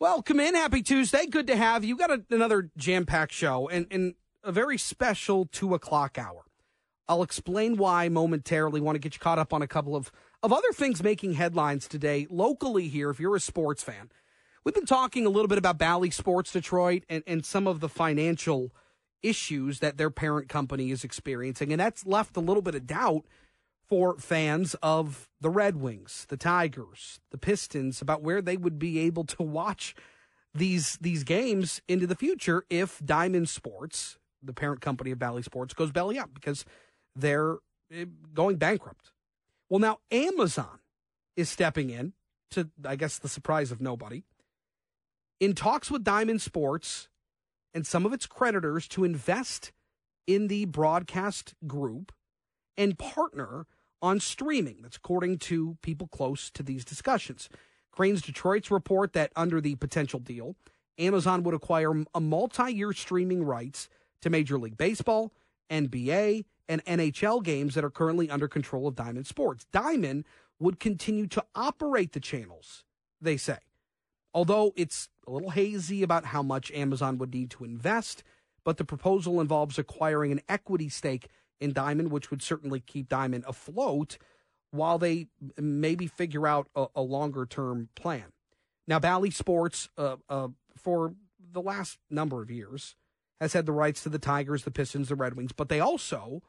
Welcome in. Happy Tuesday. Good to have you. Got a, another jam packed show and, and a very special two o'clock hour. I'll explain why momentarily. Want to get you caught up on a couple of, of other things making headlines today locally here if you're a sports fan. We've been talking a little bit about Bally Sports Detroit and, and some of the financial issues that their parent company is experiencing. And that's left a little bit of doubt for fans of the Red Wings, the Tigers, the Pistons about where they would be able to watch these these games into the future if Diamond Sports, the parent company of Bally Sports, goes belly up because they're eh, going bankrupt. Well, now Amazon is stepping in to, I guess, the surprise of nobody, in talks with Diamond Sports and some of its creditors to invest in the broadcast group and partner on streaming. That's according to people close to these discussions. Crain's Detroit's report that under the potential deal, Amazon would acquire a multi year streaming rights to Major League Baseball, NBA, and NHL games that are currently under control of Diamond Sports. Diamond would continue to operate the channels, they say. Although it's a little hazy about how much Amazon would need to invest, but the proposal involves acquiring an equity stake in Diamond, which would certainly keep Diamond afloat while they maybe figure out a, a longer term plan. Now, Bally Sports, uh, uh, for the last number of years, has had the rights to the Tigers, the Pistons, the Red Wings, but they also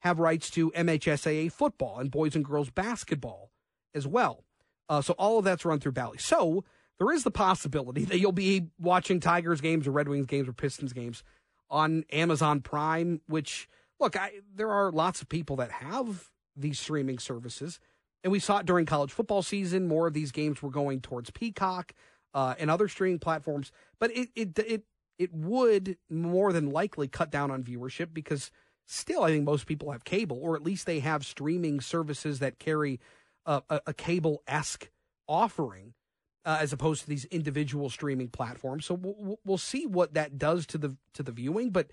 have rights to MHSAA football and boys and girls basketball as well. Uh, so all of that's run through Bally. So there is the possibility that you'll be watching Tigers games or Red Wings games or Pistons games on Amazon Prime, which look, I, there are lots of people that have these streaming services, and we saw it during college football season. More of these games were going towards Peacock uh, and other streaming platforms, but it it it it would more than likely cut down on viewership because still, I think most people have cable, or at least they have streaming services that carry a, a, a cable esque offering. Uh, as opposed to these individual streaming platforms, so we'll, we'll see what that does to the to the viewing. But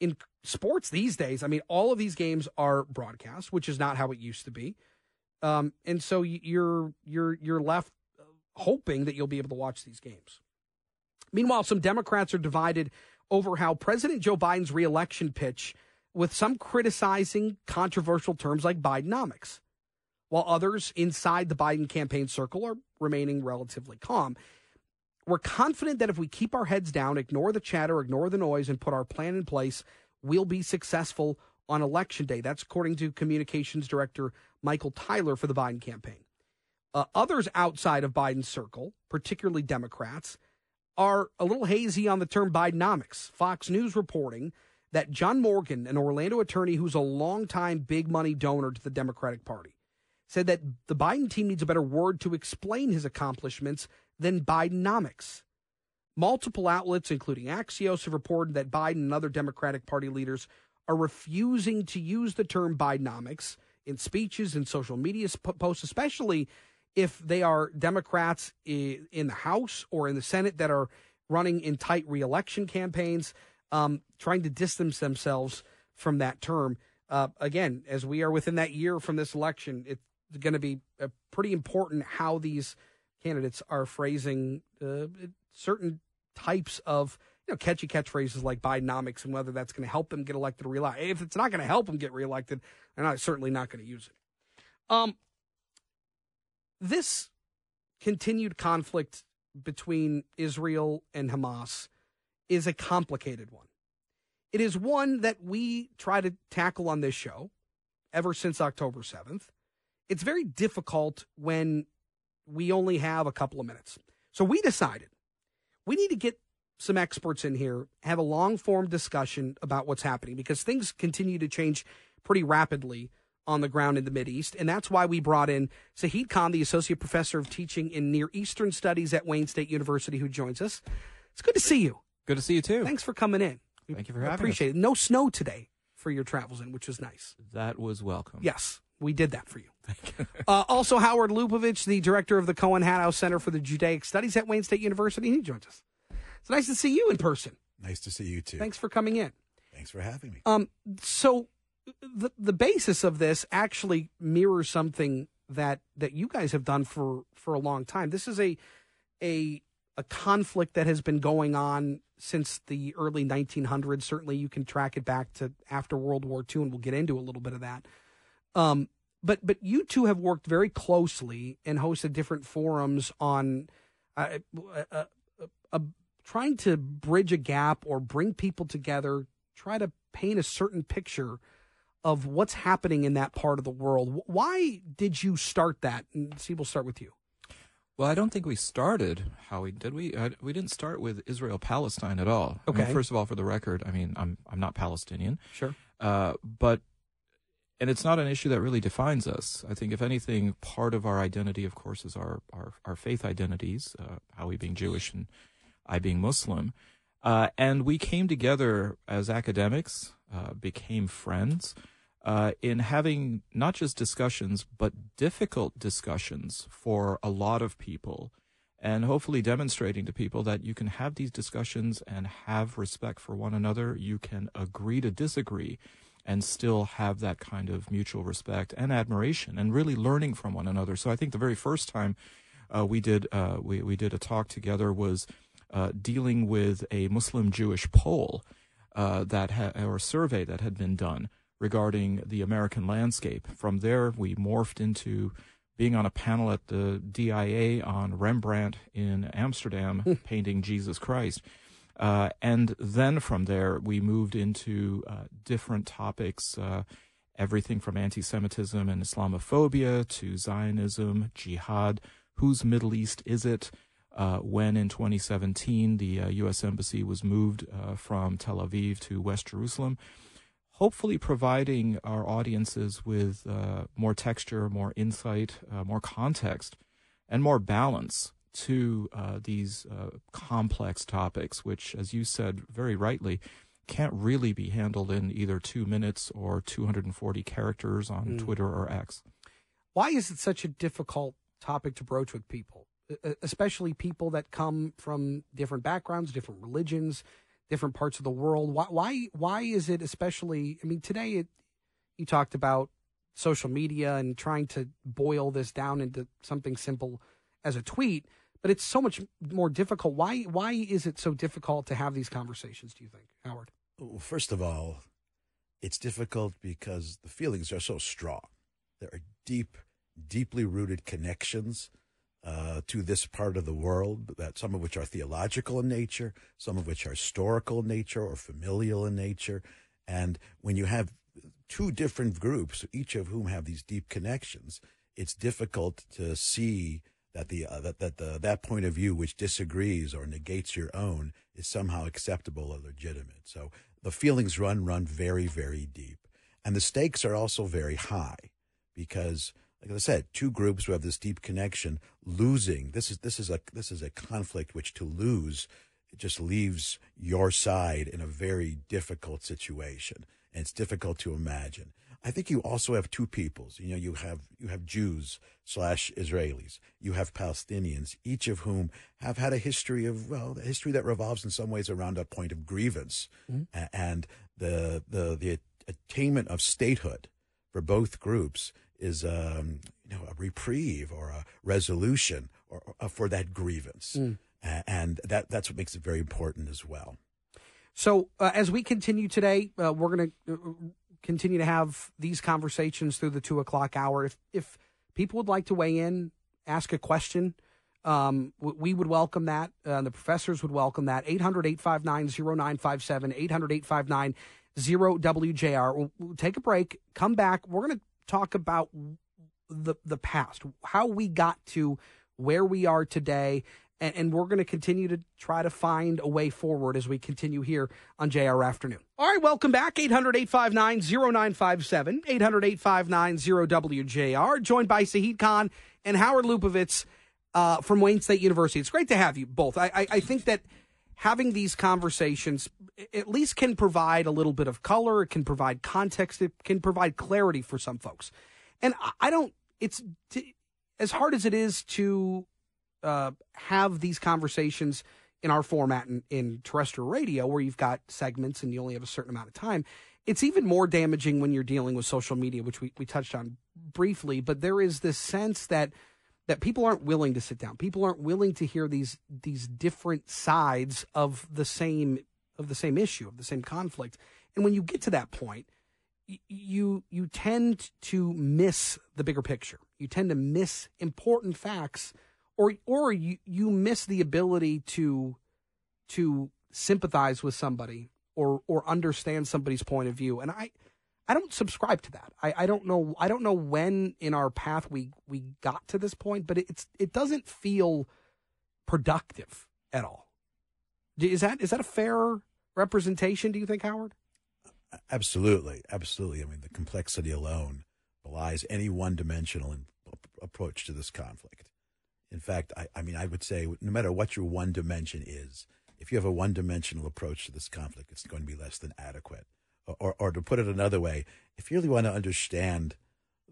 in sports these days, I mean, all of these games are broadcast, which is not how it used to be. Um, and so you're you're you're left hoping that you'll be able to watch these games. Meanwhile, some Democrats are divided over how President Joe Biden's reelection pitch, with some criticizing controversial terms like Bidenomics, while others inside the Biden campaign circle are remaining relatively calm. We're confident that if we keep our heads down, ignore the chatter, ignore the noise, and put our plan in place, we'll be successful on election day. That's according to communications director Michael Tyler for the Biden campaign. Uh, others outside of Biden's circle, particularly Democrats, are a little hazy on the term Bidenomics. Fox News reporting that John Morgan, an Orlando attorney who's a longtime big money donor to the Democratic Party, said that the Biden team needs a better word to explain his accomplishments than Bidenomics. Multiple outlets, including Axios, have reported that Biden and other Democratic Party leaders are refusing to use the term Bidenomics in speeches and social media posts, especially if they are Democrats in the House or in the Senate that are running in tight reelection campaigns, um, trying to distance themselves from that term. Uh, again, as we are within that year from this election, it's going to be pretty important how these candidates are phrasing uh, certain types of you know catchy catchphrases like Bidenomics and whether that's going to help them get elected or reelected. If it's not going to help them get reelected, they're not certainly not going to use it. Um, this continued conflict between Israel and Hamas is a complicated one. It is one that we try to tackle on this show ever since October 7th. It's very difficult when we only have a couple of minutes. So we decided we need to get some experts in here, have a long form discussion about what's happening because things continue to change pretty rapidly on the ground in the East, And that's why we brought in Saeed Khan, the Associate Professor of Teaching in Near Eastern Studies at Wayne State University, who joins us. It's good to see you. Good to see you too. Thanks for coming in. Thank you for having appreciate us. Appreciate it. No snow today for your travels in, which was nice. That was welcome. Yes, we did that for you. You. uh, also, Howard Lupovitch, the director of the Cohn-Haddow Center for the Judaic Studies at Wayne State University, he joins us. It's nice to see you in person. Nice to see you too. Thanks for coming in. Thanks for having me. Um, so the the basis of this actually mirrors something that that you guys have done for for a long time. This is a a a conflict that has been going on since the early 1900s. Certainly, you can track it back to after World War II, and we'll get into a little bit of that. Um, but but you two have worked very closely and hosted different forums on uh, uh, uh, trying to bridge a gap or bring people together, try to paint a certain picture of what's happening in that part of the world. Why did you start that? And see, we'll start with you. Well, I don't think we started, Howie. Did we? I, we didn't start with Israel Palestine at all. Okay. I mean, first of all, for the record, I mean, I'm I'm not Palestinian. Sure. Uh, but and it's not an issue that really defines us. I think, if anything, part of our identity, of course, is our our, our faith identities. Uh, Howie being Jewish and I being Muslim, uh, and we came together as academics, uh, became friends uh, in having not just discussions, but difficult discussions for a lot of people, and hopefully demonstrating to people that you can have these discussions and have respect for one another. You can agree to disagree and still have that kind of mutual respect and admiration and really learning from one another. So I think the very first time uh, we did uh, we, we did a talk together was uh, dealing with a Muslim Jewish poll uh, that ha- or survey that had been done regarding the American landscape. From there, we morphed into being on a panel at the DIA on Rembrandt in Amsterdam, painting Jesus Christ. Uh, and then from there, we moved into uh, different topics uh, everything from anti Semitism and Islamophobia to Zionism, jihad, whose Middle East is it? Uh, when in 2017 the U.S. Uh, Embassy was moved uh, from Tel Aviv to West Jerusalem hopefully providing our audiences with more texture, more insight, more context, and more balance to uh, these uh, complex topics, which, as you said very rightly, can't really be handled in either two minutes or 240 characters on mm. Twitter or X. Why is it such a difficult topic to broach with people, especially people that come from different backgrounds, different religions? different parts of the world. Why why why is it especially? I mean, today it, you talked about social media and trying to boil this down into something simple as a tweet, but it's so much more difficult. Why why is it so difficult to have these conversations? Do you think, Howard? Well, first of all, it's difficult because the feelings are so strong. There are deep, deeply rooted connections uh, to this part of the world, that some of which are theological in nature, some of which are historical in nature or familial in nature. And when you have two different groups, each of whom have these deep connections, it's difficult to see that the uh, that that the, that point of view which disagrees or negates your own is somehow acceptable or legitimate. So the feelings run run very very deep, and the stakes are also very high because like I said, two groups who have this deep connection losing. This is this is a this is a conflict which to lose it just leaves your side in a very difficult situation, and it's difficult to imagine. I think you also have two peoples. You know, you have you have Jews slash Israelis. You have Palestinians, each of whom have had a history of well, a history that revolves in some ways around a point of grievance, mm-hmm. and the the the attainment of statehood for both groups is um, you know a reprieve or a resolution or, or uh, for that grievance, mm. and that that's what makes it very important as well. So uh, as we continue today, uh, we're going to uh, continue to have these conversations through the two o'clock hour. If if people would like to weigh in, ask a question. Um, we would welcome that. Uh, the professors would welcome that. 800 859 0957, 800 859 0WJR. We'll, take a break, come back. We're going to talk about the the past, how we got to where we are today, and, and we're going to continue to try to find a way forward as we continue here on JR Afternoon. All right, welcome back. 800 859 0957, 800 859 0WJR, joined by Saeed Khan and Howard Lupovitch uh, from Wayne State University. It's great to have you both. I, I, I think that having these conversations at least can provide a little bit of color. It can provide context. It can provide clarity for some folks. And I don't, it's as hard as it is to uh, have these conversations in our format in, in terrestrial radio, where you've got segments and you only have a certain amount of time. It's even more damaging when you're dealing with social media, which we, we touched on briefly. But there is this sense that that people aren't willing to sit down. People aren't willing to hear these these different sides of the same of the same issue of the same conflict. And when you get to that point, you you tend to miss the bigger picture. You tend to miss important facts, or or you you miss the ability to to sympathize with somebody or or understand somebody's point of view. And I I don't subscribe to that. I, I don't know I don't know when in our path we we got to this point, but it's it doesn't feel productive at all. Is that is that a fair representation? Do you think, Howard? Absolutely, absolutely. I mean, the complexity alone belies any one-dimensional approach to this conflict. In fact, I, I mean, I would say no matter what your one dimension is, if you have a one-dimensional approach to this conflict, it's going to be less than adequate. Or, or, or to put it another way, if you really want to understand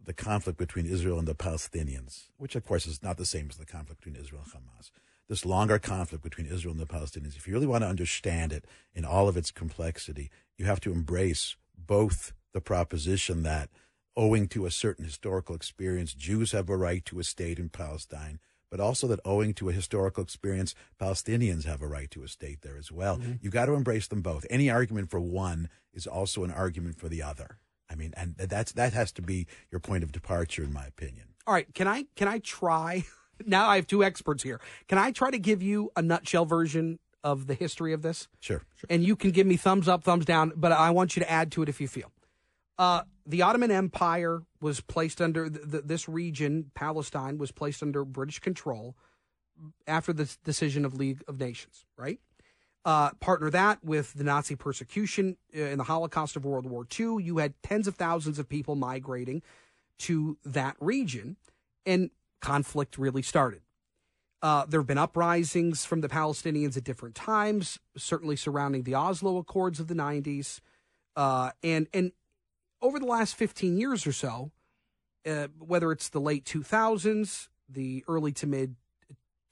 the conflict between Israel and the Palestinians, which of course is not the same as the conflict between Israel and Hamas, this longer conflict between Israel and the Palestinians, if you really want to understand it in all of its complexity, you have to embrace both the proposition that owing to a certain historical experience, Jews have a right to a state in Palestine, but also that owing to a historical experience, Palestinians have a right to a state there as well. Mm-hmm. You've got to embrace them both. Any argument for one is also an argument for the other. I mean, and that's that has to be your point of departure, in my opinion. All right, can I can I try? Now I have two experts here. Can I try to give you a nutshell version of the history of this? Sure. sure. And you can give me thumbs up, thumbs down, but I want you to add to it if you feel. Uh, the Ottoman Empire was placed under the, the, this region, Palestine, was placed under British control after the decision of League of Nations, right? Uh, partner that with the Nazi persecution uh, in the Holocaust of World War II. You had tens of thousands of people migrating to that region, and conflict really started. Uh, there have been uprisings from the Palestinians at different times, certainly surrounding the Oslo Accords of the 90s. Uh, and, and over the last 15 years or so, uh, whether it's the late 2000s, the early to mid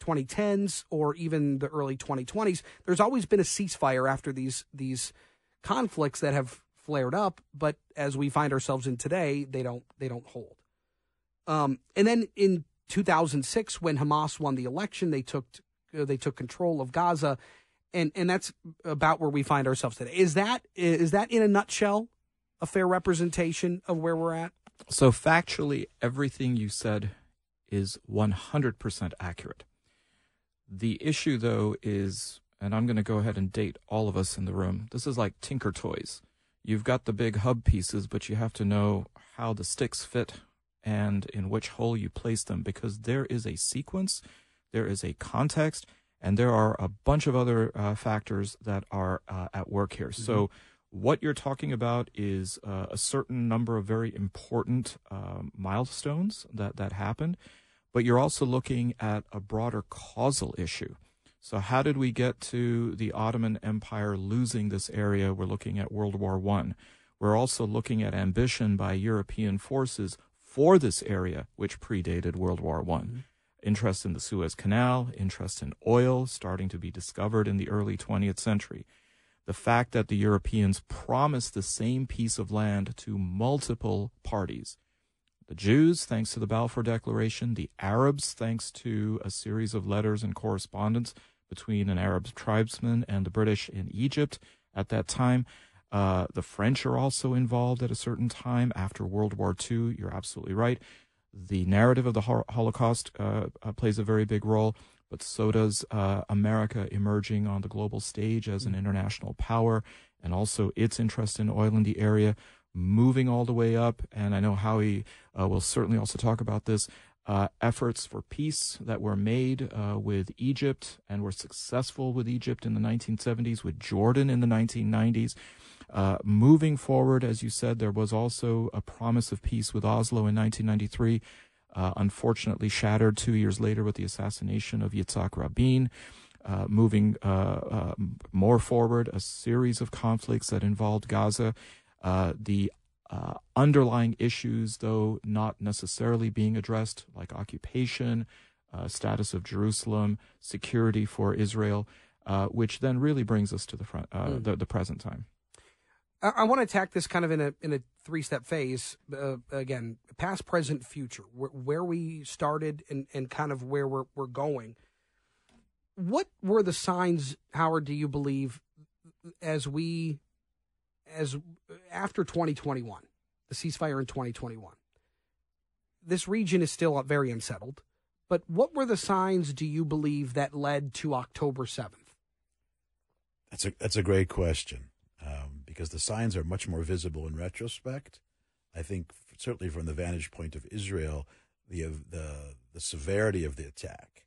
2010s, or even the early 2020s, there's always been a ceasefire after these these conflicts that have flared up. But as we find ourselves in today, they don't they don't hold. Um, and then in 2006 when Hamas won the election. They took uh, they took control of Gaza, and and that's about where we find ourselves today. Is that is that in a nutshell a fair representation of where we're at? So factually, everything you said is 100% accurate. The issue, though, is, and I'm going to go ahead and date all of us in the room. This is like Tinker Toys. You've got the big hub pieces, but you have to know how the sticks fit and in which hole you place them because there is a sequence, there is a context, and there are a bunch of other uh, factors that are uh, at work here. Mm-hmm. So, what you're talking about is uh, a certain number of very important um, milestones that, that happened, but you're also looking at a broader causal issue. So, how did we get to the Ottoman Empire losing this area? We're looking at World War One. We're also looking at ambition by European forces for this area, which predated World War One. Mm-hmm. Interest in the Suez Canal, interest in oil starting to be discovered in the early 20th century. The fact that the Europeans promised the same piece of land to multiple parties. The Jews, thanks to the Balfour Declaration, the Arabs, thanks to a series of letters and correspondence between an Arab tribesman and the British in Egypt at that time. Uh, the French are also involved at a certain time after World War II. You're absolutely right. The narrative of the Holocaust uh, uh, plays a very big role, but so does uh, America emerging on the global stage as an international power, and also its interest in oil in the area moving all the way up. And I know Howie uh, will certainly also talk about this. Uh, efforts for peace that were made uh, with Egypt and were successful with Egypt in the 1970s, with Jordan in the 1990s. Uh, moving forward, as you said, there was also a promise of peace with Oslo in 1993, uh, unfortunately shattered two years later with the assassination of Yitzhak Rabin. Uh, moving uh, uh, more forward, a series of conflicts that involved Gaza. Uh, the underlying issues, though not necessarily being addressed, like occupation, status of Jerusalem, security for Israel, which then really brings us to the front, mm. the, the present time. I, I want to attack this kind of in a in a three step phase. Uh, again, past, present, future. Where, where we started and and kind of where we're we're going. What were the signs, Howard? Do you believe as we as after 2021, the ceasefire in 2021? This region is still very unsettled. But what were the signs, do you believe, that led to October 7th? That's a, that's a great question because the signs are much more visible in retrospect. I think, certainly from the vantage point of Israel, the, the, the severity of the attack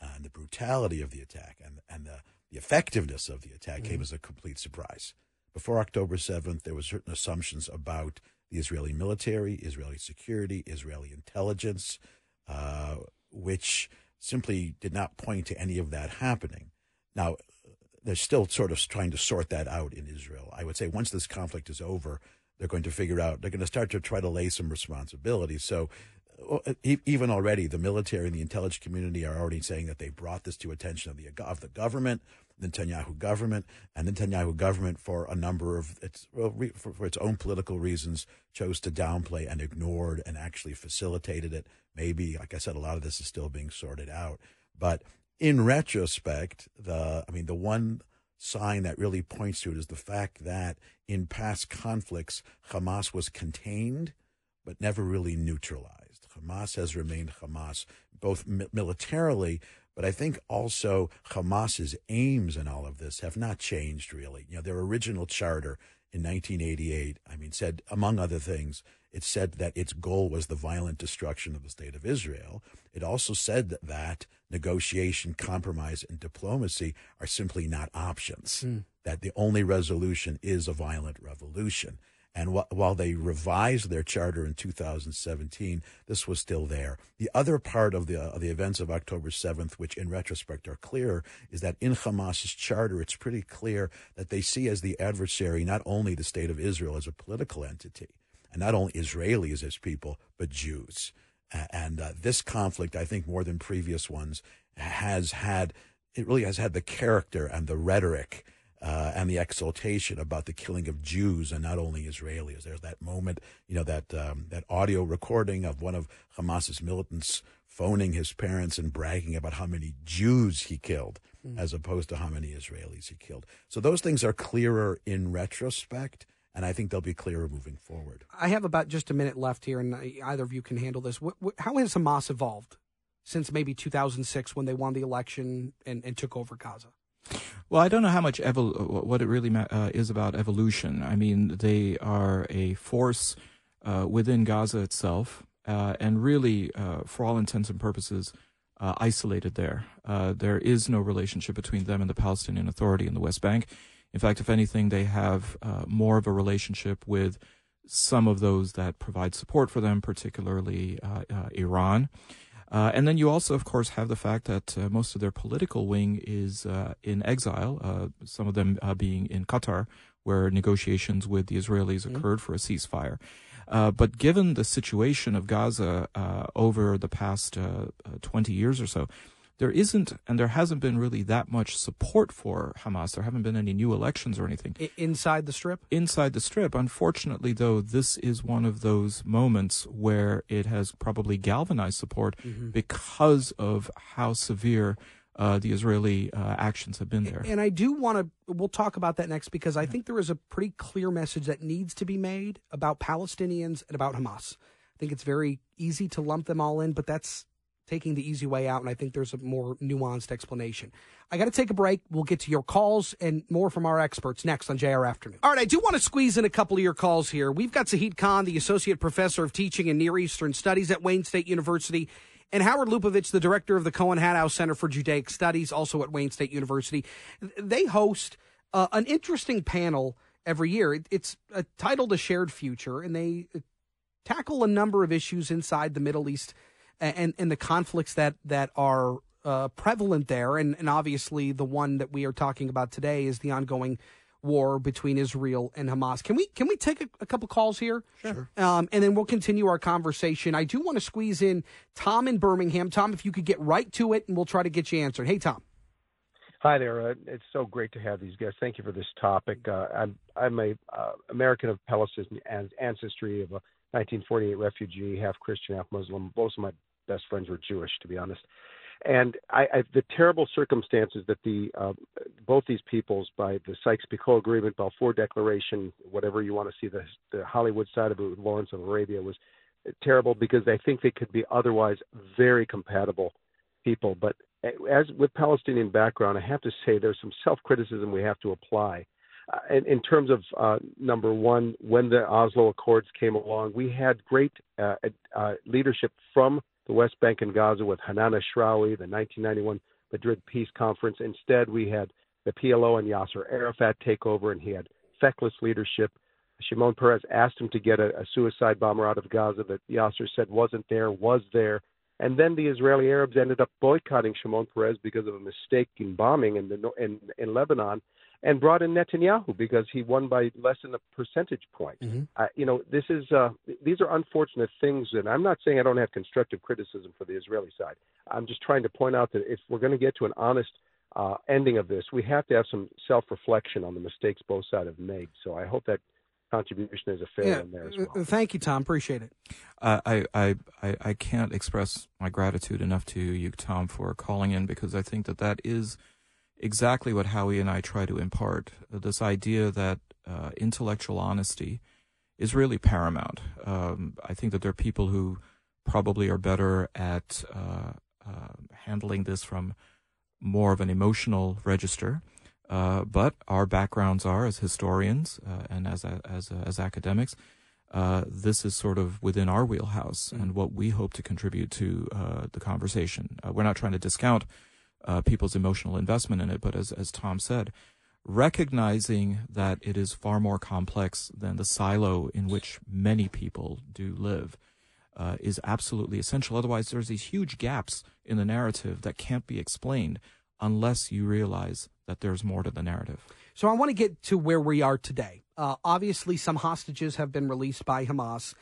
and the brutality of the attack and, and the, the effectiveness of the attack mm-hmm. came as a complete surprise. Before October 7th, there were certain assumptions about the Israeli military, Israeli security, Israeli intelligence, uh, which simply did not point to any of that happening. Now, they're still sort of trying to sort that out in Israel. I would say once this conflict is over, they're going to figure out, they're going to start to try to lay some responsibility. So, uh, even already, the military and the intelligence community are already saying that they brought this to attention of the of the government, the Netanyahu government, and the Netanyahu government, for a number of its well, for, for its own political reasons, chose to downplay and ignored and actually facilitated it. Maybe, like I said, a lot of this is still being sorted out, but in retrospect, the I mean, the one sign that really points to it is the fact that in past conflicts, Hamas was contained but never really neutralized. Hamas has remained Hamas, both mi- militarily, but I think also Hamas's aims in all of this have not changed really. You know, their original charter in 1988, I mean, said, among other things, it said that its goal was the violent destruction of the state of Israel. It also said that negotiation, compromise, and diplomacy are simply not options, mm. that the only resolution is a violent revolution. And wh- while they revised their charter in 2017, this was still there. The other part of the, uh, the events of October 7th, which in retrospect are clear, is that in Hamas's charter, it's pretty clear that they see as the adversary not only the state of Israel as a political entity, and not only Israelis as people, but Jews. And uh, this conflict, I think, more than previous ones, has had it really has had the character and the rhetoric uh, and the exaltation about the killing of Jews and not only Israelis. There's that moment, you know, that um, that audio recording of one of Hamas's militants phoning his parents and bragging about how many Jews he killed, mm. as opposed to how many Israelis he killed. So those things are clearer in retrospect and I think they'll be clearer moving forward. I have about just a minute left here, and either of you can handle this. What, what, how has Hamas evolved since maybe 2006 when they won the election and, and took over Gaza? Well, I don't know how much evol- what it really uh, is about evolution. I mean, they are a force uh, within Gaza itself, uh, and really, uh, for all intents and purposes, uh, isolated there. Uh, there is no relationship between them and the Palestinian Authority in the West Bank. In fact, if anything, they have uh, more of a relationship with some of those that provide support for them, particularly uh, uh, Iran. Uh, and then you also, of course, have the fact that uh, most of their political wing is uh, in exile, some of them being in Qatar, where negotiations with the Israelis mm-hmm. occurred for a ceasefire. but given the situation of Gaza over the past 20 years or so, there isn't and there hasn't been really that much support for Hamas. There haven't been any new elections or anything. Inside the strip? Inside the strip. Unfortunately, though, this is one of those moments where it has probably galvanized support mm-hmm. because of how severe. Uh, the Israeli uh, actions have been there. And I do want to, we'll talk about that next because I think there is a pretty clear message that needs to be made about Palestinians and about Hamas. I think it's very easy to lump them all in, but that's taking the easy way out, and I think there's a more nuanced explanation. I got to take a break. We'll get to your calls and more from our experts next on JR Afternoon. All right, I do want to squeeze in a couple of your calls here. We've got Zahid Khan, the Associate Professor of Teaching in Near Eastern Studies at Wayne State University, and Howard Lupovitch, the Director of the Cohn-Haddow Center for Judaic Studies, also at Wayne State University. They host uh, an interesting panel every year. It's uh, titled A Shared Future, and they uh, tackle a number of issues inside the Middle East – and and the conflicts that that are uh, prevalent there, and and obviously the one that we are talking about today is the ongoing war between Israel and Hamas. Can we can we take a, a couple calls here? Sure. Um, and then we'll continue our conversation. I do want to squeeze in Tom in Birmingham. Tom, if you could get right to it, and we'll try to get you answered. Hey, Tom. Hi there. Uh, it's so great to have these guests. Thank you for this topic. Uh, I'm I'm a uh, American of Palestinian ancestry of a 1948 refugee, half Christian, half Muslim. Most of my best friends were Jewish, to be honest. And I, I, the terrible circumstances that the uh, both these peoples, by the Sykes-Picot Agreement, Balfour Declaration, whatever you want to see the the Hollywood side of it with Lawrence of Arabia was terrible because I think they could be otherwise very compatible people. But as with Palestinian background, I have to say there's some self-criticism we have to apply. Uh, in, in, terms of uh, number one, when the Oslo Accords came along, we had great uh, uh leadership from the West Bank and Gaza with Hanan Ashrawi, the 1991 Madrid Peace Conference. Instead, we had the PLO and Yasser Arafat take over, and he had feckless leadership. Shimon Peres asked him to get a, a suicide bomber out of Gaza that Yasser said wasn't there, was there. And then the Israeli Arabs ended up boycotting Shimon Peres because of a mistake in bombing in, the, in, in Lebanon and brought in Netanyahu because he won by less than a percentage point. Mm-hmm. Uh, you know, this is uh, these are unfortunate things, and I'm not saying I don't have constructive criticism for the Israeli side. I'm just trying to point out that if we're going to get to an honest uh, ending of this, we have to have some self-reflection on the mistakes both sides have made. So I hope that contribution is a fair yeah. one there as well. Uh, thank you, Tom. Appreciate it. Uh, I, I, I, I can't express my gratitude enough to you, Tom, for calling in because I think that that is exactly what Howie and I try to impart. This idea that uh, intellectual honesty is really paramount. Um, I think that there are people who probably are better at uh, uh, handling this from more of an emotional register. Uh, but our backgrounds are as historians uh, and as as as academics. Uh, this is sort of within our wheelhouse mm-hmm. and what we hope to contribute to uh, the conversation. Uh, we're not trying to discount people's emotional investment in it, but as as Tom said, recognizing that it is far more complex than the silo in which many people do live. Uh, is absolutely essential. Otherwise, there's these huge gaps in the narrative that can't be explained unless you realize that there's more to the narrative. So I want to get to where we are today. Uh, obviously, some hostages have been released by Hamas,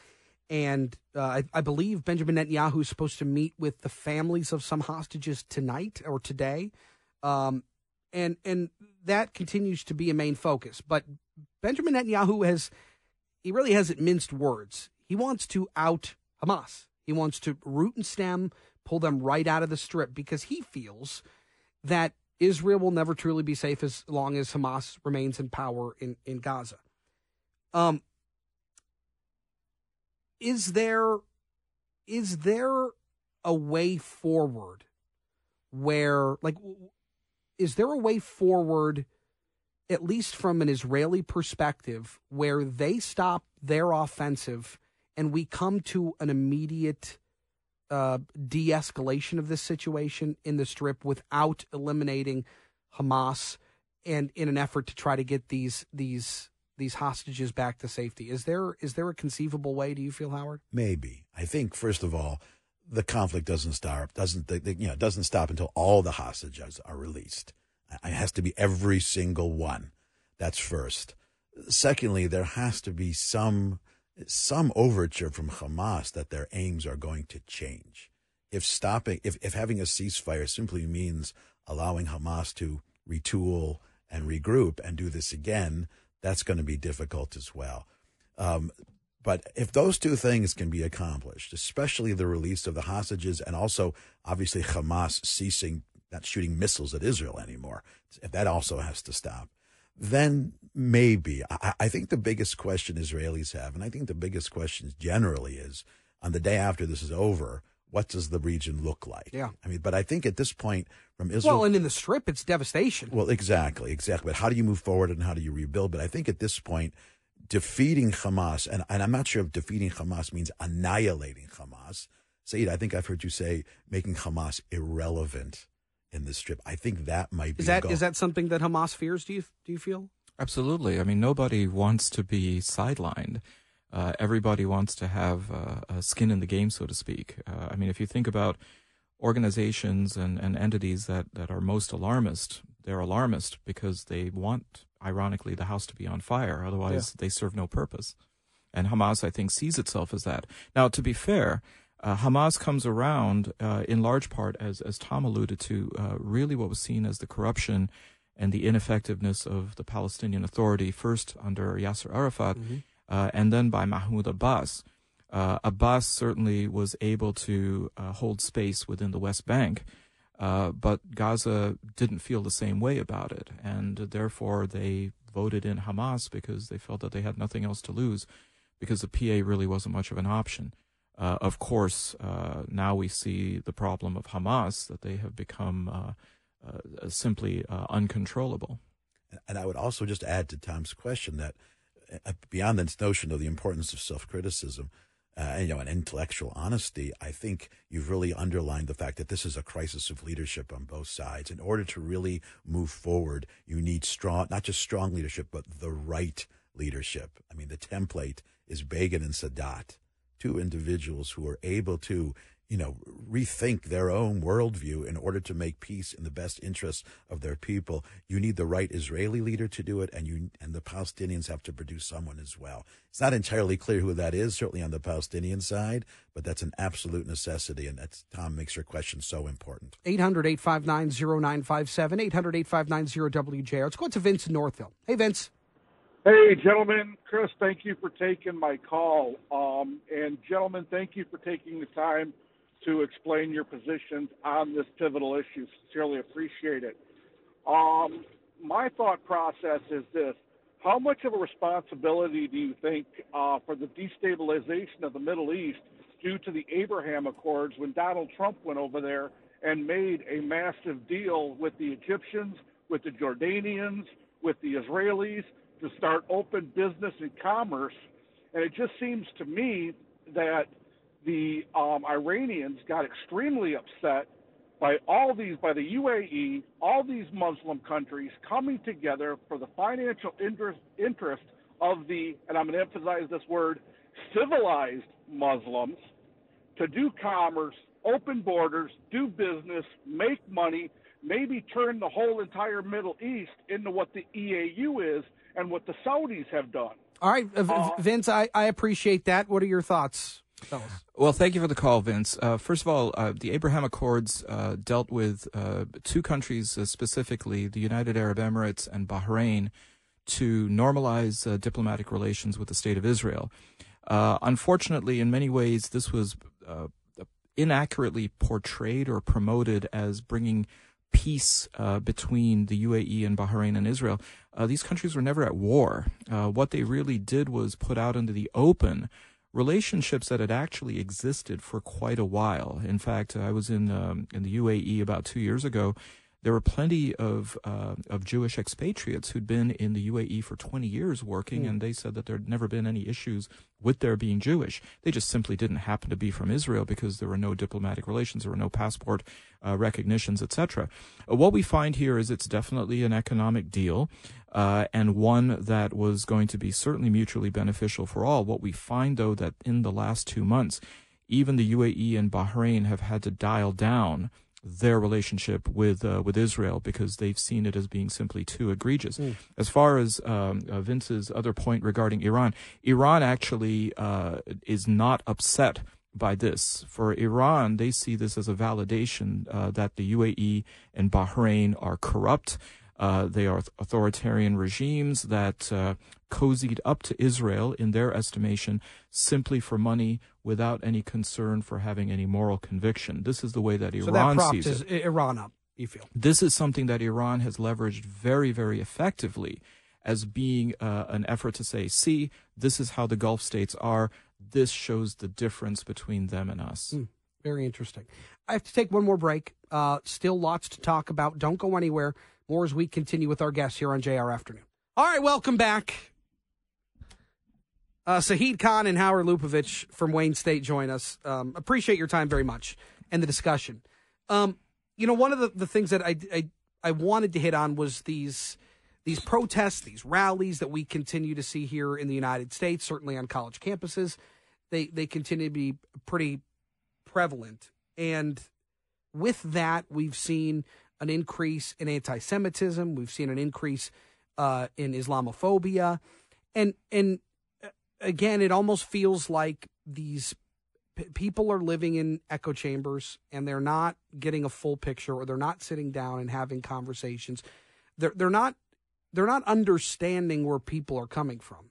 and uh, I, I, believe Benjamin Netanyahu is supposed to meet with the families of some hostages tonight or today, um, and and that continues to be a main focus. But Benjamin Netanyahu has he really hasn't minced words. He wants to out Hamas. He wants to root and stem, pull them right out of the strip because he feels that Israel will never truly be safe as long as Hamas remains in power in, in Gaza. Um, is there is there a way forward where like is there a way forward at least from an Israeli perspective where they stop their offensive and we come to an immediate uh, de escalation of this situation in the strip without eliminating Hamas and in an effort to try to get these these these hostages back to safety. Is there is there a conceivable way? Do you feel, Howard? Maybe. I think first of all, the conflict doesn't start doesn't the, the, you know doesn't stop until all the hostages are released. It has to be every single one. That's first. Secondly, there has to be some some overture from Hamas that their aims are going to change. If stopping, if, if having a ceasefire simply means allowing Hamas to retool and regroup and do this again, that's going to be difficult as well. Um, but if those two things can be accomplished, especially the release of the hostages and also obviously Hamas ceasing not shooting missiles at Israel anymore, if that also has to stop, then maybe. I, I, think the biggest question Israelis have, and I think the biggest question generally is on the day after this is over, what does the region look like? Yeah. I mean, but I think at this point from Israel. Well, and in the strip, it's devastation. Well, exactly, exactly. But how do you move forward and how do you rebuild? But I think at this point, defeating Hamas, and, and I'm not sure if defeating Hamas means annihilating Hamas. Saeed, I think I've heard you say making Hamas irrelevant in the strip. I think that might be is that is that something that Hamas fears? Do you do you feel? Absolutely. I mean, nobody wants to be sidelined. Uh, everybody wants to have uh, a skin in the game, so to speak. Uh, I mean, if you think about organizations and, and entities that, that are most alarmist, they're alarmist because they want, ironically, the house to be on fire. Otherwise, yeah. they serve no purpose. And Hamas, I think, sees itself as that. Now, to be fair, Uh, Hamas comes around uh, in large part, as as Tom alluded to, uh, really what was seen as the corruption and the ineffectiveness of the Palestinian Authority, first under Yasser Arafat, mm-hmm. Uh, and then by Mahmoud Abbas. Uh, Abbas certainly was able to uh, hold space within the West Bank, but Gaza didn't feel the same way about it, and therefore they voted in Hamas because they felt that they had nothing else to lose, because the PA really wasn't much of an option. Uh, of course, uh, now we see the problem of Hamas that they have become uh, uh simply uh, uncontrollable. And I would also just add to Tom's question that uh, Uh, beyond this notion of the importance of self-criticism, uh, and, you know, and intellectual honesty, I think you've really underlined the fact that this is a crisis of leadership on both sides. In order to really move forward, you need strong, not just strong leadership, but the right leadership. I mean, the template is Begin and Sadat two individuals who are able to, you know, rethink their own worldview in order to make peace in the best interests of their people. You need the right Israeli leader to do it, and you and the Palestinians have to produce someone as well. It's not entirely clear who that is, certainly on the Palestinian side, but that's an absolute necessity, and that's Tom makes your question so important. 800 859 0957, 800 859 WJR. Let's go to Vince Northville. Hey, Vince. Hey, gentlemen. Chris, thank you for taking my call. Um, and, gentlemen, thank you for taking the time to explain your positions on this pivotal issue. Sincerely appreciate it. Um, my thought process is this How much of a responsibility do you think uh, for the destabilization of the Middle East due to the Abraham Accords when Donald Trump went over there and made a massive deal with the Egyptians, with the Jordanians, with the Israelis? to start open business and commerce. And it just seems to me that the um, Iranians got extremely upset by all these, by the UAE, all these Muslim countries coming together for the financial interest, interest of the, and I'm going to emphasize this word, civilized Muslims to do commerce, open borders, do business, make money, maybe turn the whole entire Middle East into what the EAU is and what the Saudis have done. All right, uh, uh, Vince, I, I appreciate that. What are your thoughts? Well, thank you for the call, Vince. Uh, first of all, uh, the Abraham Accords uh, dealt with uh, two countries specifically, the United Arab Emirates and Bahrain, to normalize diplomatic relations with the State of Israel. unfortunately, in many ways, this was inaccurately portrayed or promoted as bringing peace uh, between the UAE and Bahrain and Israel, uh, these countries were never at war. Uh, what they really did was put out into the open relationships that had actually existed for quite a while. In fact, I was in um, in the UAE about two years ago, there were plenty of uh, of Jewish expatriates who'd been in the UAE for 20 years working, mm. and they said that there'd never been any issues with their being Jewish. They just simply didn't happen to be from Israel because there were no diplomatic relations, there were no passport uh, recognitions, etc. Uh, what we find here is it's definitely an economic deal. Uh, and one that was going to be certainly mutually beneficial for all. What we find, though, that in the last two months, even the UAE and Bahrain have had to dial down their relationship with uh, with Israel because they've seen it as being simply too egregious. Mm. As far as um, uh, Vince's other point regarding Iran, Iran actually uh, is not upset by this. For Iran, they see this as a validation uh, that the UAE and Bahrain are corrupt. Uh, they are authoritarian regimes that uh, cozied up to Israel, in their estimation, simply for money without any concern for having any moral conviction. This is the way that Iran so that sees it. Iran up, you feel? This is something that Iran has leveraged very, very effectively as being uh, an effort to say, see, this is how the Gulf states are. This shows the difference between them and us. Mm, very interesting. I have to take one more break. Uh, still lots to talk about. Don't go anywhere. More as we continue with our guests here on JR Afternoon. All right, welcome back. Uh, Saeed Khan and Howard Lupovitch from Wayne State join us. Um, appreciate your time very much and the discussion. Um, you know, one of the, the things that I, I, I wanted to hit on was these these protests, these rallies that we continue to see here in the United States, certainly on college campuses. They they continue to be pretty prevalent, and with that, we've seen an increase in anti-Semitism. We've seen an increase uh, in Islamophobia, and and uh, again, it almost feels like these p- people are living in echo chambers and they're not getting a full picture or they're not sitting down and having conversations. They're they're not they're not understanding where people are coming from.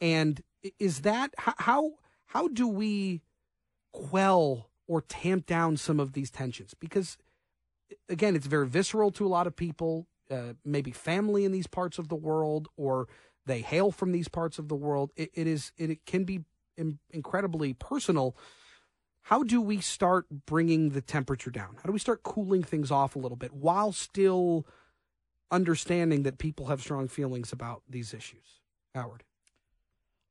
And is that how how do we quell or tamp down some of these tensions? Because again, it's very visceral to a lot of people, uh, maybe family in these parts of the world, or they hail from these parts of the world. it, it is it, it, can be in, incredibly personal. How do we start bringing the temperature down? How do we start cooling things off a little bit while still understanding that people have strong feelings about these issues? Howard.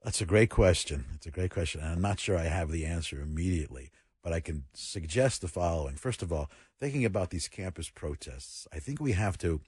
That's a great question. It's a great question. And I'm not sure I have the answer immediately, but I can suggest the following. First of all, thinking about these campus protests, I think we have to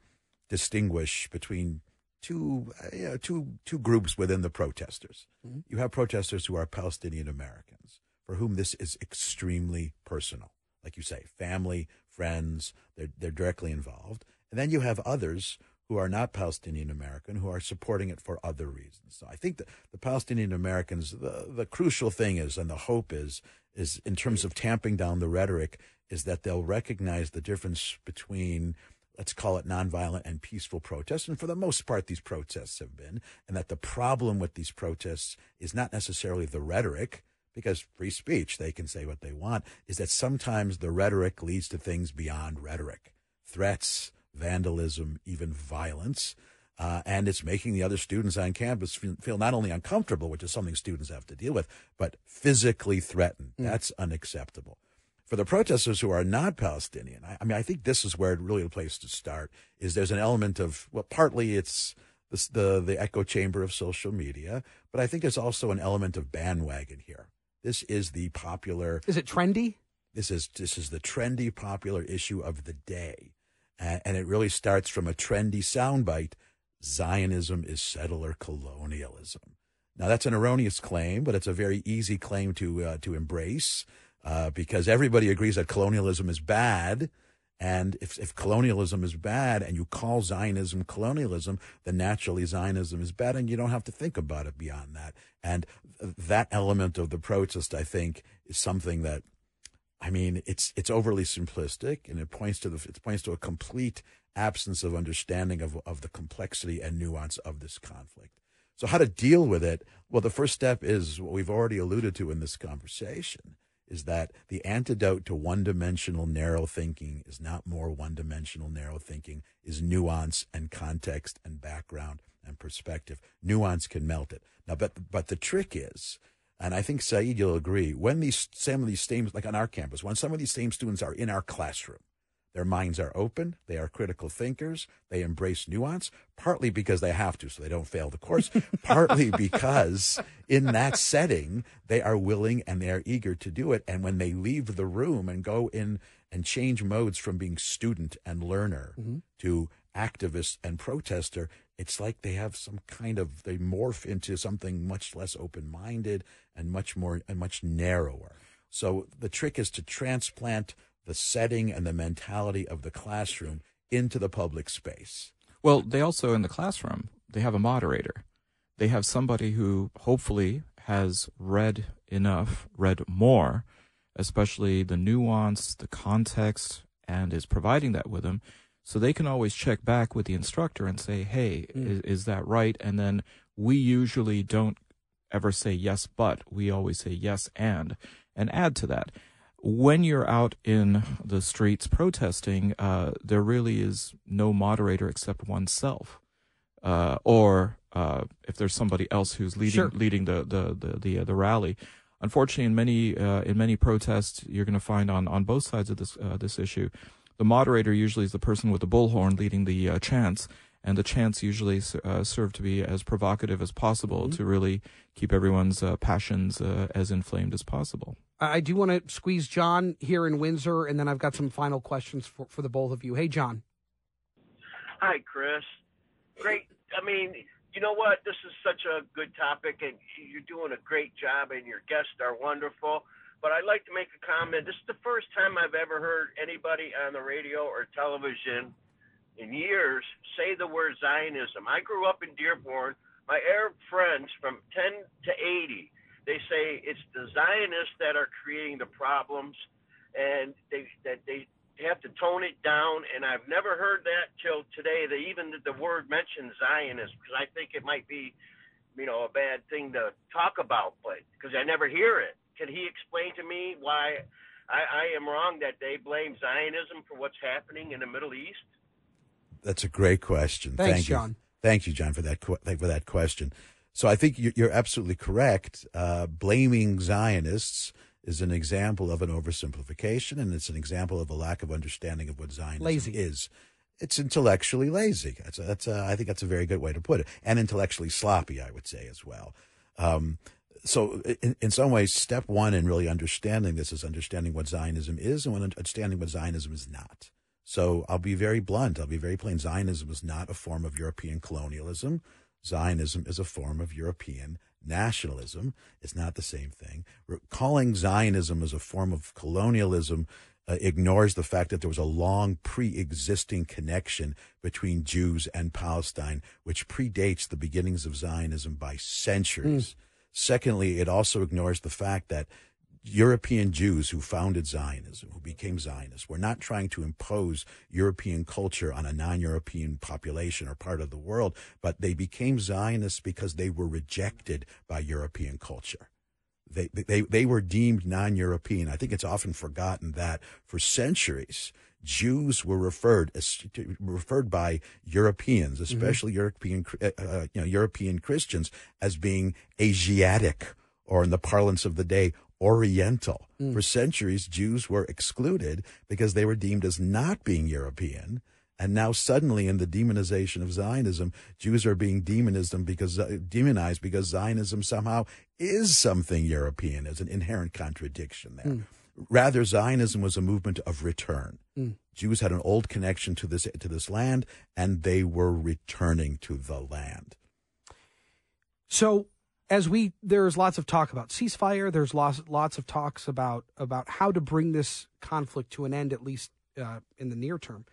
distinguish between two, uh, two, two groups within the protesters. Mm-hmm. You have protesters who are Palestinian Americans, for whom this is extremely personal. Like you say, family, friends, they're, they're directly involved. And then you have others who are not Palestinian American who are supporting it for other reasons. So I think that the Palestinian Americans, the, the crucial thing is, and the hope is, is in terms of tamping down the rhetoric, is that they'll recognize the difference between let's call it nonviolent and peaceful protests. And for the most part, these protests have been, and that the problem with these protests is not necessarily the rhetoric, because free speech, they can say what they want, is that sometimes the rhetoric leads to things beyond rhetoric. Threats, vandalism, even violence. Uh, and it's making the other students on campus feel not only uncomfortable, which is something students have to deal with, but physically threatened. Mm. That's unacceptable. For the protesters who are not Palestinian, I, I, mean, I think this is where it really the place to start is there's an element of, well, partly it's the, the, the echo chamber of social media, but I think there's also an element of bandwagon here. This is the popular. Is it trendy? This is, this is the trendy popular issue of the day and it really starts from a trendy soundbite Zionism is settler colonialism. Now, that's an erroneous claim, but it's a very easy claim to, uh, to embrace uh, because everybody agrees that colonialism is bad. And if, if colonialism is bad and you call Zionism colonialism, then naturally Zionism is bad and you don't have to think about it beyond that. And that element of the protest, I think, is something that I mean, it's it's overly simplistic, and it points to the it points to a complete absence of understanding of of the complexity and nuance of this conflict. So, how to deal with it? Well, the first step is what we've already alluded to in this conversation: is that the antidote to one-dimensional narrow thinking is not more one-dimensional narrow thinking; is nuance and context and background and perspective. Nuance can melt it. Now, but but the trick is and I think Saeed, you'll agree, when these some of these same like on our campus, when some of these same students are in our classroom, their minds are open, they are critical thinkers, they embrace nuance, partly because they have to, so they don't fail the course, partly because in that setting they are willing and they are eager to do it. And when they leave the room and go in and change modes from being student and learner mm-hmm. to activist and protester, it's like they have some kind of they morph into something much less open-minded and much more and much narrower. So the trick is to transplant the setting and the mentality of the classroom into the public space. Well, they also in the classroom, they have a moderator. They have somebody who hopefully has read enough, read more, especially the nuance, the context, and is providing that with them so they can always check back with the instructor and say, hey, mm. is, is that right? And then we usually don't ever say yes, but we always say yes and, and add to that. When you're out in the streets protesting, uh, there really is no moderator except oneself. Uh, or uh, if there's somebody else who's leading sure. leading the the the the, uh, the rally. Unfortunately, in many uh, in many protests, you're going to find on on both sides of this uh, this issue, the moderator usually is the person with the bullhorn leading the uh, chants, and the chants usually uh, serve to be as provocative as possible mm-hmm. to really keep everyone's uh, passions uh, as inflamed as possible. I do want to squeeze John here in Windsor, and then I've got some final questions for, for the both of you. Hey, John. Hi, Chris. Great. I mean, you know what? This is such a good topic, and you're doing a great job, and your guests are wonderful but I'd like to make a comment. This is the first time I've ever heard anybody on the radio or television in years say the word Zionism. I grew up in Dearborn. My Arab friends from 10 to 80 they say it's the Zionists that are creating the problems, and they that they have to tone it down. And I've never heard that till today. That even the word mentioned Zionist because I think it might be, you know, a bad thing to talk about, but because I never hear it. Can he explain to me why I, I am wrong that they blame Zionism for what's happening in the Middle East? That's a great question. Thanks, Thank you. John. Thank you, John, for that que- for that question. So I think you're, you're absolutely correct. Uh, blaming Zionists is an example of an oversimplification, and it's an example of a lack of understanding of what Zionism Lazy. is. It's intellectually lazy. That's a, that's a, I think that's a very good way to put it, and intellectually sloppy, I would say as well. Um, so, in, in some ways, step one in really understanding this is understanding what Zionism is and understanding what Zionism is not. So, I'll be very blunt. I'll be very plain. Zionism is not a form of European colonialism. Zionism is a form of European nationalism. It's not the same thing. Calling Zionism as a form of colonialism uh, ignores the fact that there was a long pre-existing connection between Jews and Palestine, which predates the beginnings of Zionism by centuries. Secondly, it also ignores the fact that European Jews who founded Zionism, who became Zionists, were not trying to impose European culture on a non-European population or part of the world, but they became Zionists because they were rejected by European culture. They, they, they were deemed non-European. I think it's often forgotten that for centuries, Jews were referred referred by Europeans, especially European uh, uh, you know European Christians, as being Asiatic, or in the parlance of the day, Oriental. Mm. For centuries, Jews were excluded because they were deemed as not being European. And now suddenly, in the demonization of Zionism, Jews are being demonized because uh, demonized because Zionism somehow is something European. There's an inherent contradiction there. Mm. Rather, Zionism was a movement of return. Mm. Jews had an old connection to this to this land, and they were returning to the land. So as we there's lots of talk about ceasefire, there's lots lots of talks about about how to bring this conflict to an end, at least uh, in the near term.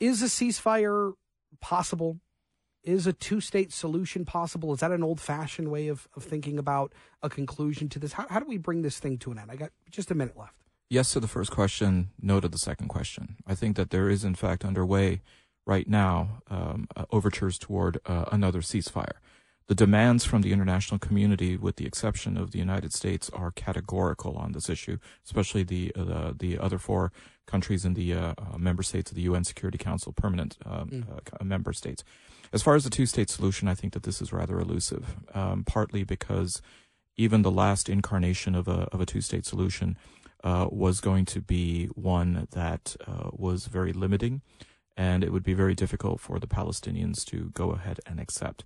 Is a ceasefire possible? Is a two state solution possible? Is that an old fashioned way of, of thinking about a conclusion to this? How, how do we bring this thing to an end? I got just a minute left. Yes to the first question, no to the second question. I think that there is, in fact, underway right now um, uh, overtures toward uh, another ceasefire. The demands from the international community, with the exception of the United States, are categorical on this issue, especially the uh, the other four countries in the uh, uh, member states of the UN Security Council, permanent um, uh, member states. As far as the two-state solution, I think that this is rather elusive, um, partly because even the last incarnation of a of a two-state solution uh, was going to be one that uh, was very limiting, and it would be very difficult for the Palestinians to go ahead and accept.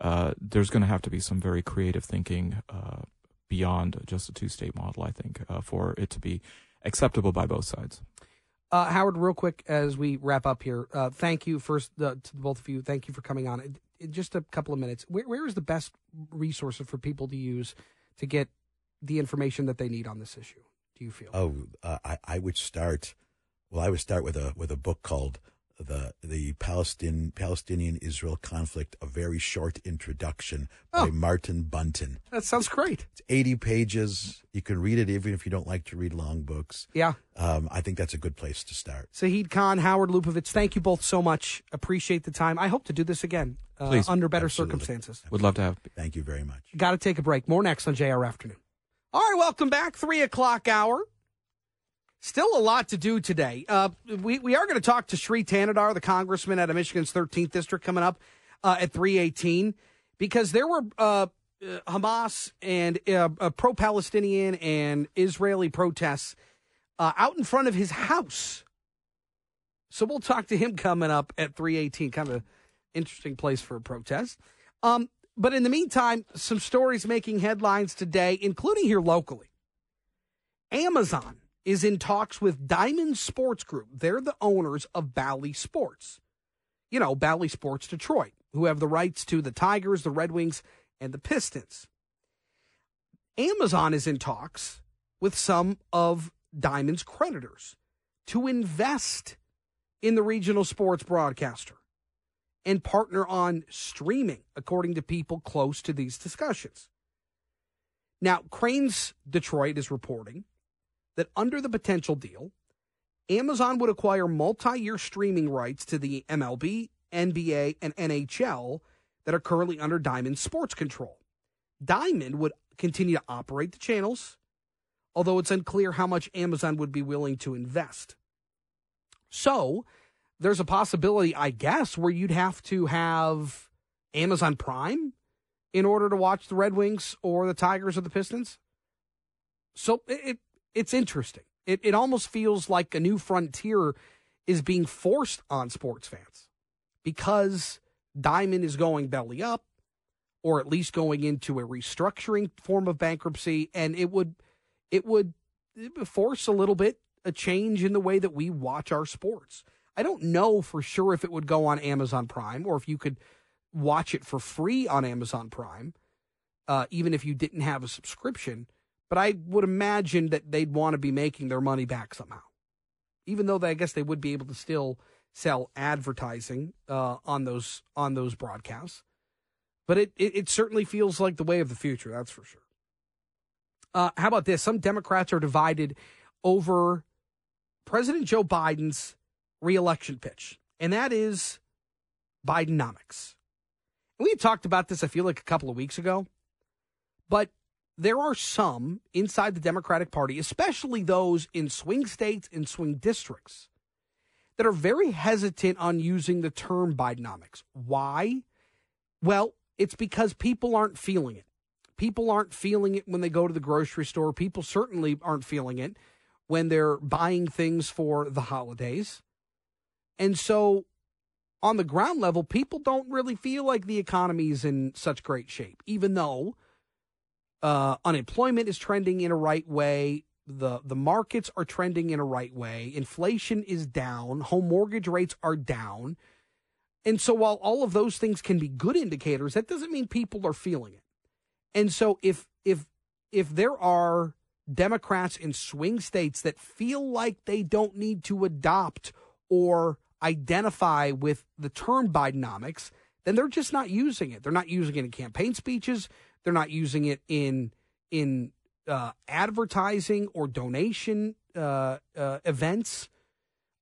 Uh, there's going to have to be some very creative thinking uh, beyond just a two-state model, I think, uh, for it to be acceptable by both sides. Uh, Howard, real quick as we wrap up here, uh, thank you first uh, to both of you. Thank you for coming on. In, in just a couple of minutes, where, where is the best resource for people to use to get the information that they need on this issue? Do you feel? Oh, uh, I, I would start. Well, I would start with a with a book called the the Palestinian Palestinian Israel conflict: A very short introduction by Oh. Martin Bunton. That sounds great. It's eighty pages. You can read it even if you don't like to read long books. Yeah. Um, I think that's a good place to start. Saeed Khan, Howard Lupovitch, thank you both so much. Appreciate the time. I hope to do this again uh, Please. under better Absolutely. circumstances. Would love to have. Thank you very much. Got to take a break. More next on JR Afternoon. All right, welcome back. Three o'clock hour. Still a lot to do today. Uh, we, we are going to talk to Shri Thanedar, the congressman out of Michigan's 13th district, coming up uh, at 318, because there were uh, uh, Hamas and uh, uh, pro Palestinian and Israeli protests out in front of his house. So we'll talk to him coming up at 318. Kind of an interesting place for a protest. Um, but in the meantime, some stories making headlines today, including here locally. Amazon is in talks with Diamond Sports Group. They're the owners of Bally Sports. You know, Bally Sports Detroit, who have the rights to the Tigers, the Red Wings, and the Pistons. Amazon is in talks with some of Diamond's creditors to invest in the regional sports broadcaster and partner on streaming, according to people close to these discussions. Now, Crain's Detroit is reporting that under the potential deal, Amazon would acquire multi year streaming rights to the MLB, NBA, and NHL that are currently under Diamond sports control. Diamond would continue to operate the channels, although it's unclear how much Amazon would be willing to invest. So, there's a possibility, I guess, where you'd have to have Amazon Prime in order to watch the Red Wings or the Tigers or the Pistons. So it, it's interesting. It, it almost feels like a new frontier is being forced on sports fans because Diamond is going belly up or at least going into a restructuring form of bankruptcy and it would it would force a little bit a change in the way that we watch our sports. I don't know for sure if it would go on Amazon Prime or if you could watch it for free on Amazon Prime, uh, even if you didn't have a subscription. But I would imagine that they'd want to be making their money back somehow, even though they, I guess they would be able to still sell advertising uh, on those on those broadcasts. But it, it, it certainly feels like the way of the future. That's for sure. Uh, how about this? Some Democrats are divided over President Joe Biden's reelection pitch, and that is Bidenomics. We talked about this, I feel like, a couple of weeks ago, but there are some inside the Democratic Party, especially those in swing states and swing districts, that are very hesitant on using the term Bidenomics. Why? Well, it's because people aren't feeling it. People aren't feeling it when they go to the grocery store. People certainly aren't feeling it when they're buying things for the holidays. And so, on the ground level, people don't really feel like the economy is in such great shape, even though uh, unemployment is trending in a right way. The, the markets are trending in a right way. Inflation is down. Home mortgage rates are down. And so, while all of those things can be good indicators, that doesn't mean people are feeling it. And so, if if if there are Democrats in swing states that feel like they don't need to adopt or identify with the term Bidenomics, then they're just not using it. They're not using it in campaign speeches. They're not using it in in uh, advertising or donation uh, uh, events.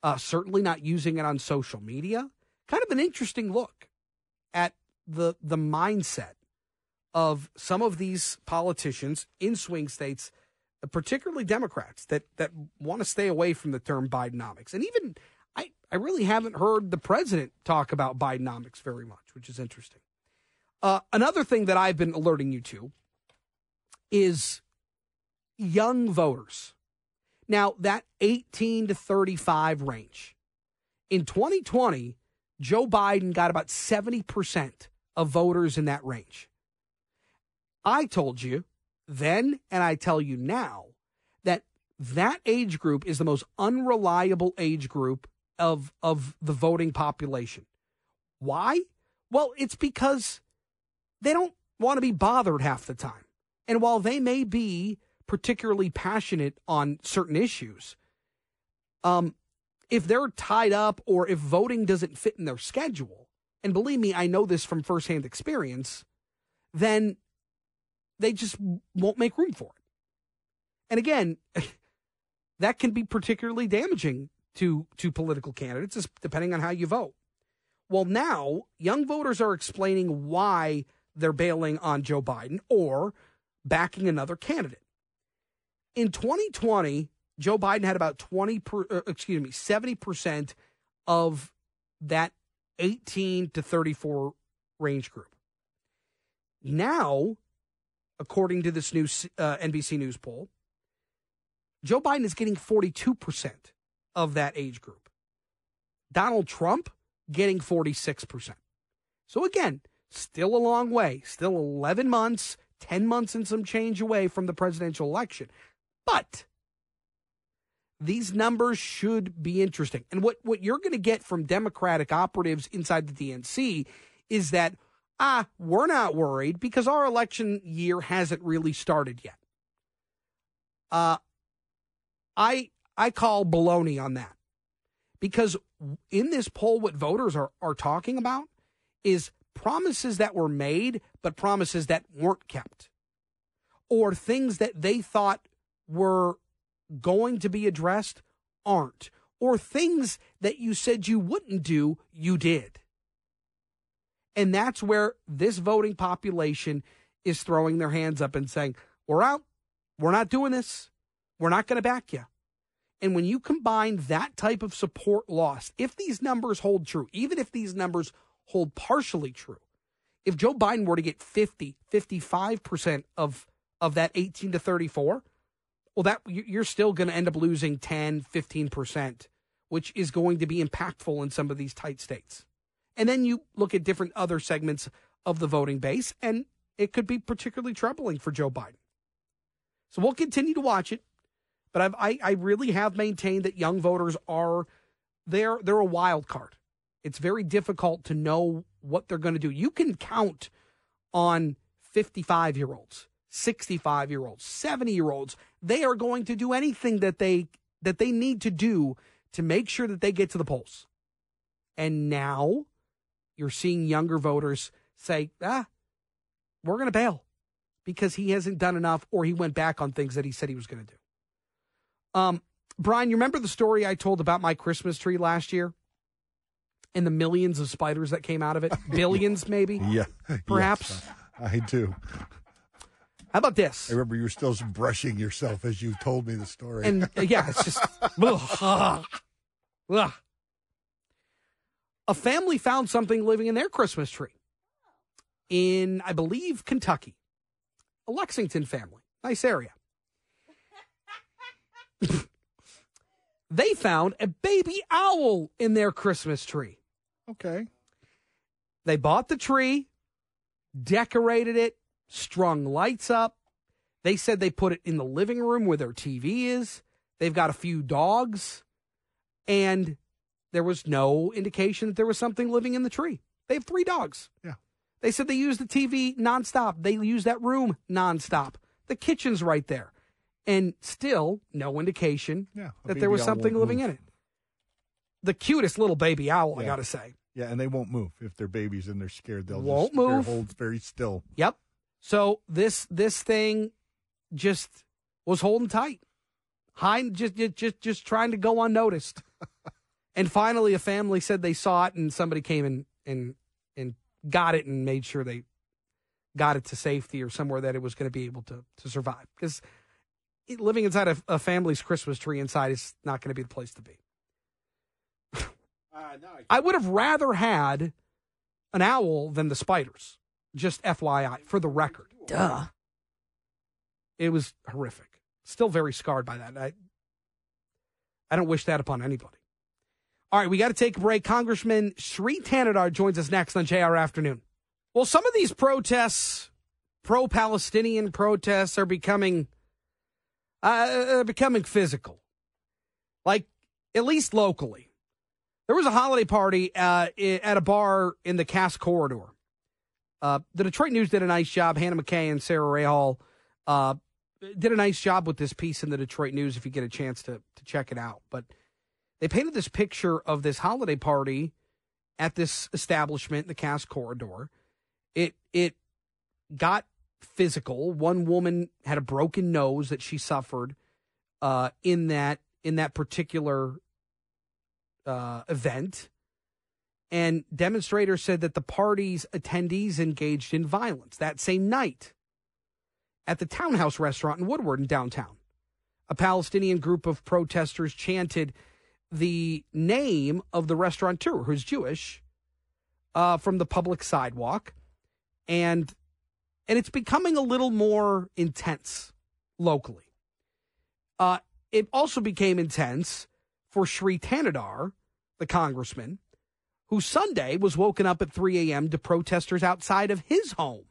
Uh, certainly not using it on social media. Kind of an interesting look at the the mindset of some of these politicians in swing states, particularly Democrats, that that want to stay away from the term Bidenomics, and even I really haven't heard the president talk about Bidenomics very much, which is interesting. Uh, another thing that I've been alerting you to is young voters. Now, that 18 to 35 range. In 2020, Joe Biden got about 70% of voters in that range. I told you then, and I tell you now, that that age group is the most unreliable age group of of the voting population. Why? Well, it's because they don't want to be bothered half the time. And while they may be particularly passionate on certain issues, um, if they're tied up or if voting doesn't fit in their schedule, and believe me, I know this from firsthand experience, then they just won't make room for it. And again, that can be particularly damaging to to political candidates, depending on how you vote. Well, now young voters are explaining why they're bailing on Joe Biden or backing another candidate. In 2020, Joe Biden had about 20 per, uh, excuse me, 70% of that 18 to 34 range group. Now, according to this new uh, NBC News poll, Joe Biden is getting 42% of that age group. Donald Trump getting 46%. So again, still a long way, still 11 months, 10 months and some change away from the presidential election. But these numbers should be interesting. And what, what you're going to get from Democratic operatives inside the DNC is that, ah, we're not worried because our election year hasn't really started yet. Uh, I I call baloney on that. Because in this poll, what voters are, are talking about is promises that were made, but promises that weren't kept. or things that they thought were going to be addressed aren't, or things that you said you wouldn't do, you did. And that's where this voting population is throwing their hands up and saying, We're out. We're not doing this. We're not going to back you. And when you combine that type of support loss, if these numbers hold true, even if these numbers hold partially true, if Joe Biden were to get 50, 55% of, of that 18 to 34, well, that you're still going to end up losing 10, 15%, which is going to be impactful in some of these tight states. And then you look at different other segments of the voting base, and it could be particularly troubling for Joe Biden. So we'll continue to watch it. But I've, I, I really have maintained that young voters are they're they're a wild card. It's very difficult to know what they're going to do. You can count on 55 year olds, 65 year olds, 70 year olds. They are going to do anything that they that they need to do to make sure that they get to the polls. And now you're seeing younger voters say, "Ah, we're going to bail." Because he hasn't done enough or he went back on things that he said he was going to do. Um, Brian, you remember the story I told about my Christmas tree last year? And the millions of spiders that came out of it? Billions, maybe? Yeah. Perhaps? Yes, I do. How about this? I remember you were still brushing yourself as you told me the story. And uh, yeah, it's just. ugh, ugh. A family found something living in their Christmas tree in, I believe, Kentucky. A Lexington family. Nice area. they found a baby owl in their Christmas tree. Okay. They bought the tree, decorated it, strung lights up. They said they put it in the living room where their TV is. They've got a few dogs, and there was no indication that there was something living in the tree. They have three dogs. Yeah. They said they use the TV nonstop. They use that room nonstop. The kitchen's right there. And still no indication Yeah. that there was something living in it. The cutest little baby owl, I got to say. Yeah, and they won't move if they're babies and they're scared. They'll Won't just move. hold very still. Yep. So this this thing just was holding tight. High just just just, just trying to go unnoticed. and finally a family said they saw it and somebody came and and and got it and made sure they got it to safety or somewhere that it was going to be able to to survive because living inside a, a family's Christmas tree inside is not going to be the place to be. I would have rather had an owl than the spiders. Just FYI, for the record. Duh. It was horrific. Still very scarred by that. I, I don't wish that upon anybody. All right, we got to take a break. Congressman Shri Thanedar joins us next on JR Afternoon. Well, some of these protests, pro Palestinian protests, are becoming uh, are becoming physical. Like, at least locally. There was a holiday party uh, at a bar in the Cass Corridor. Uh, the Detroit News did a nice job. Hannah McKay and Sarah Rahal uh, did a nice job with this piece in the Detroit News if you get a chance to, to check it out. But they painted this picture of this holiday party at this establishment, the Cass Corridor. It it got physical. One woman had a broken nose that she suffered uh, in that in that particular uh, event. And demonstrators said that the party's attendees engaged in violence that same night at the Townhouse restaurant in Woodward in downtown. A Palestinian group of protesters chanted the name of the restaurateur, who's Jewish, uh, from the public sidewalk, and and it's becoming a little more intense locally. Uh, it also became intense for Shri Thanedar, the congressman, who Sunday was woken up at 3 a.m. to protesters outside of his home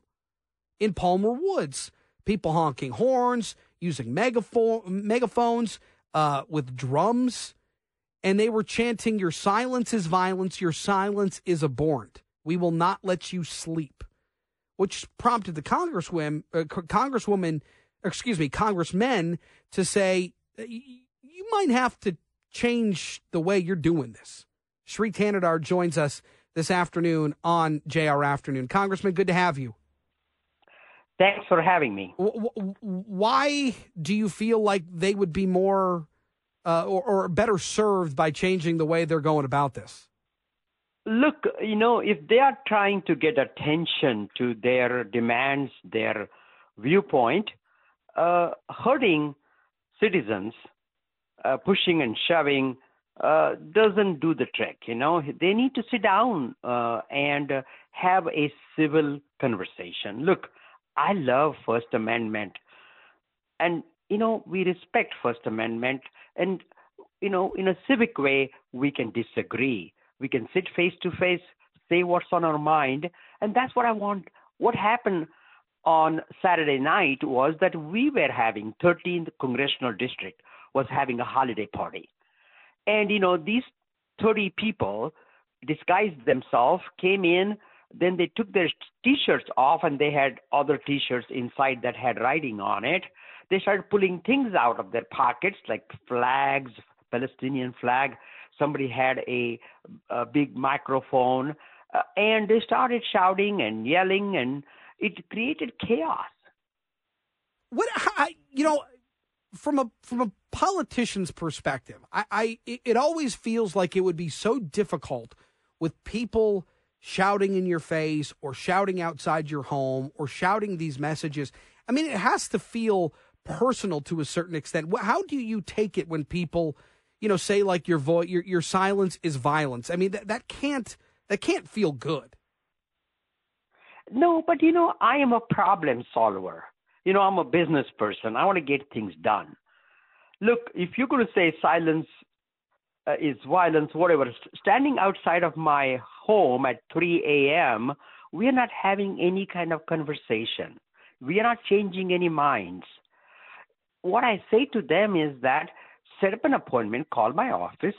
in Palmer Woods. People honking horns, using megapho- megaphones uh, with drums, and they were chanting, Your silence is violence, your silence is abhorrent. We will not let you sleep, which prompted the congresswoman, uh, congresswoman, excuse me, congressmen to say, "Y- You might have to change the way you're doing this. Shri Thanedar joins us this afternoon on JR Afternoon. Congressman, good to have you. Thanks for having me. Why do you feel like they would be more uh, or, or better served by changing the way they're going about this? Look, you know, if they are trying to get attention to their demands, their viewpoint, uh, hurting citizens, uh, pushing and shoving, uh, doesn't do the trick. You know, they need to sit down uh, and have a civil conversation. Look, I love First Amendment, and you know we respect First Amendment, and you know in a civic way we can disagree. We can sit face to face, say what's on our mind, and that's what I want. What happened on Saturday night was that we were having 13th congressional district was having a holiday party and you know, these 30 people disguised themselves, came in, then they took their t-shirts off and they had other t-shirts inside that had writing on it. They started pulling things out of their pockets like flags, Palestinian flag. Somebody had a, a big microphone, uh, and they started shouting and yelling, and it created chaos. What I, you know, from a from a politician's perspective, I, I it always feels like it would be so difficult with people shouting in your face or shouting outside your home or shouting these messages. I mean, it has to feel personal to a certain extent. How do you take it when people, you know, say like your voice, your your silence is violence? I mean, that that can't that can't feel good. No, but you know, I am a problem solver. You know, I'm a business person. I want to get things done. Look, if you're going to say silence uh, is violence, whatever, standing outside of my home at 3 a.m., we are not having any kind of conversation. We are not changing any minds. What I say to them is that set up an appointment, call my office,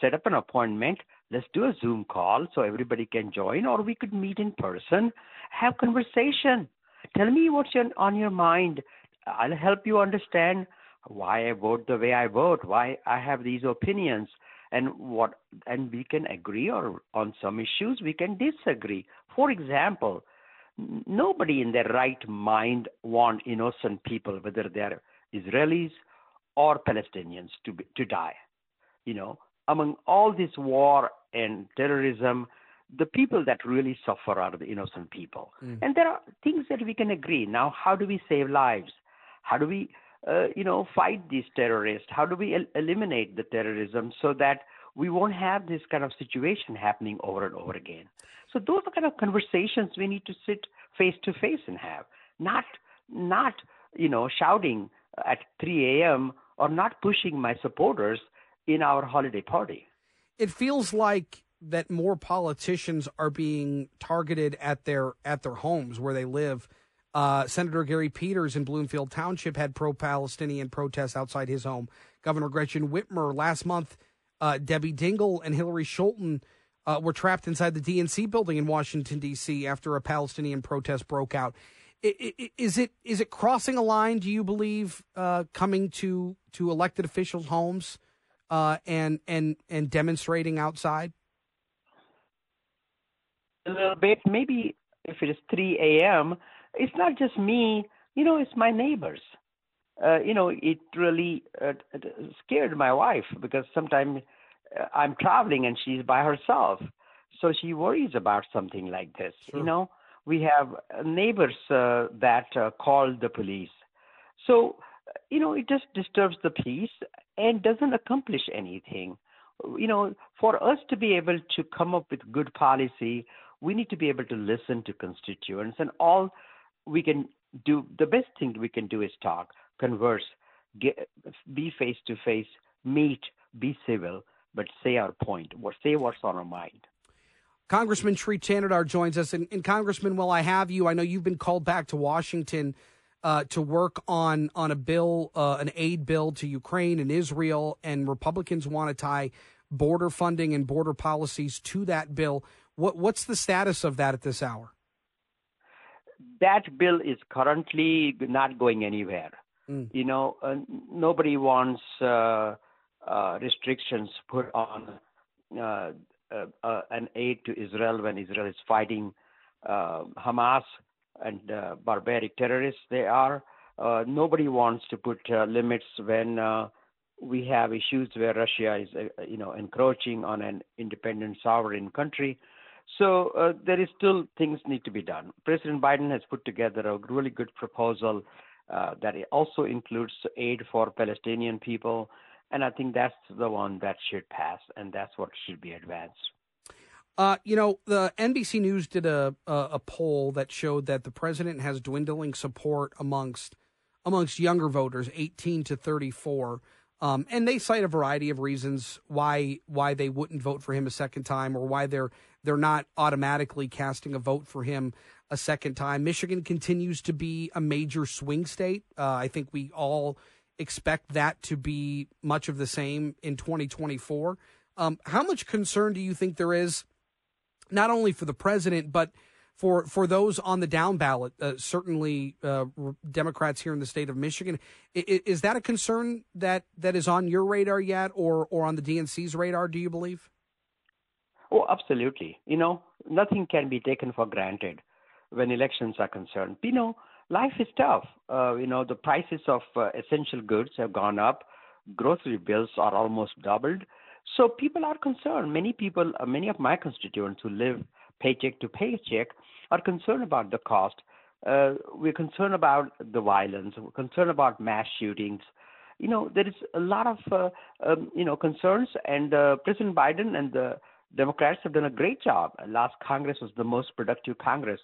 set up an appointment, let's do a Zoom call so everybody can join, or we could meet in person, have conversation. Tell me what's on your mind. I'll help you understand why I vote the way I vote, why I have these opinions, and what and we can agree or on some issues we can disagree. For example, nobody in their right mind want innocent people, whether they're Israelis or Palestinians, to be, to die. You know, among all this war and terrorism, the people that really suffer are the innocent people. Mm. And there are things that we can agree. Now, how do we save lives? How do we, uh, you know, fight these terrorists? How do we el- eliminate the terrorism so that we won't have this kind of situation happening over and over again? So those are kind of conversations we need to sit face to face and have, not not you know shouting at 3 a.m. or not pushing my supporters in our holiday party. It feels like that more politicians are being targeted at their at their homes where they live. Uh, Senator Gary Peters in Bloomfield Township had pro-Palestinian protests outside his home. Governor Gretchen Whitmer last month, uh, Debbie Dingell and Hillary Scholten uh, were trapped inside the DNC building in Washington D.C. after a Palestinian protest broke out. Is it is it crossing a line? Do you believe uh, coming to to elected officials' homes uh, and and and demonstrating outside? A little bit. Maybe if it is 3 a.m., it's not just me. You know, it's my neighbors. Uh, you know, it really uh, scared my wife because sometimes uh, I'm traveling and she's by herself, so she worries about something like this. Sure. You know, we have neighbors uh, that uh, call the police, so you know it just disturbs the peace and doesn't accomplish anything. You know, for us to be able to come up with good policy we need to be able to listen to constituents and all we can do the best thing we can do is talk converse get, be face to face meet be civil but say our point or say what's on our mind. Congressman Shri Thanedar joins us. And, and, congressman while i have you i know you've been called back to washington uh, to work on on a bill uh, an aid bill to ukraine and israel and republicans want to tie border funding and border policies to that bill what what's the status of that at this hour? That bill is currently not going anywhere. Mm. You know, uh, nobody wants uh, uh, restrictions put on uh, uh, uh, an aid to Israel when Israel is fighting Hamas and uh, barbaric terrorists they are. Uh, nobody wants to put uh, limits when uh, we have issues where Russia is, uh, you know, encroaching on an independent sovereign country. So uh, there is still things need to be done. President Biden has put together a really good proposal uh, that also includes aid for Palestinian people, and I think that's the one that should pass, and that's what should be advanced. Uh, you know, the NBC News did a, a, a poll that showed that the president has dwindling support amongst amongst younger voters, 18 to 34. Um, and they cite a variety of reasons why why they wouldn't vote for him a second time, or why they're they're not automatically casting a vote for him a second time. Michigan continues to be a major swing state. Uh, I think we all expect that to be much of the same in 2024. Um, how much concern do you think there is not only for the president, but for for those on the down ballot, uh, certainly uh, Democrats here in the state of Michigan. Is, is, that a concern that, that is on your radar yet, or or on the DNC's radar? Do you believe? Oh, absolutely. You know, nothing can be taken for granted when elections are concerned. You know, life is tough. Uh, you know, the prices of uh, essential goods have gone up. Grocery bills are almost doubled. So people are concerned. Many people, uh, many of my constituents who live paycheck to paycheck, are concerned about the cost. Uh, we're concerned about the violence. We're concerned about mass shootings. You know, there is a lot of uh, um, you know concerns, and uh, President Biden and the Democrats have done a great job. Last Congress was the most productive Congress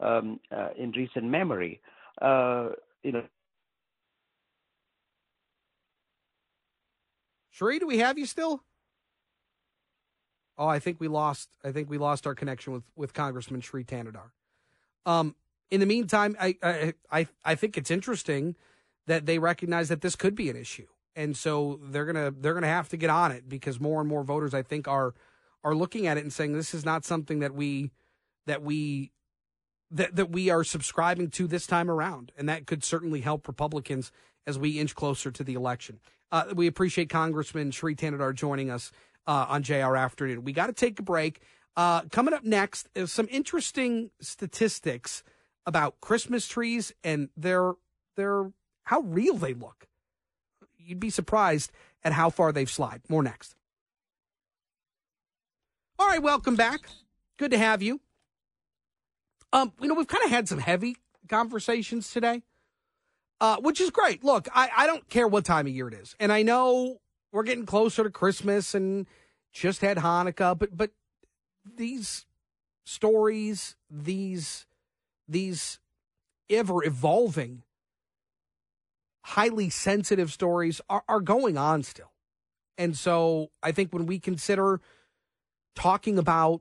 um, uh, in recent memory. Uh, you know. Shri, do we have you still? Oh, I think we lost. I think we lost our connection with with Congressman Shri Thanedar. Um, in the meantime, I, I I I think it's interesting that they recognize that this could be an issue, and so they're gonna they're gonna have to get on it because more and more voters, I think, are are looking at it and saying this is not something that we that we that that we are subscribing to this time around, and that could certainly help Republicans as we inch closer to the election. Uh, we appreciate Congressman Shri Thanedar joining us uh, on JR Afternoon. We got to take a break. Uh, coming up next is some interesting statistics about Christmas trees and their their how real they look. You'd be surprised at how far they've slid. More next. All right, welcome back. Good to have you. Um, you know, we've kind of had some heavy conversations today, uh, which is great. Look, I, I don't care what time of year it is, and I know we're getting closer to Christmas and just had Hanukkah, but but these stories, these these ever evolving, highly sensitive stories are, are going on still. And so I think when we consider talking about,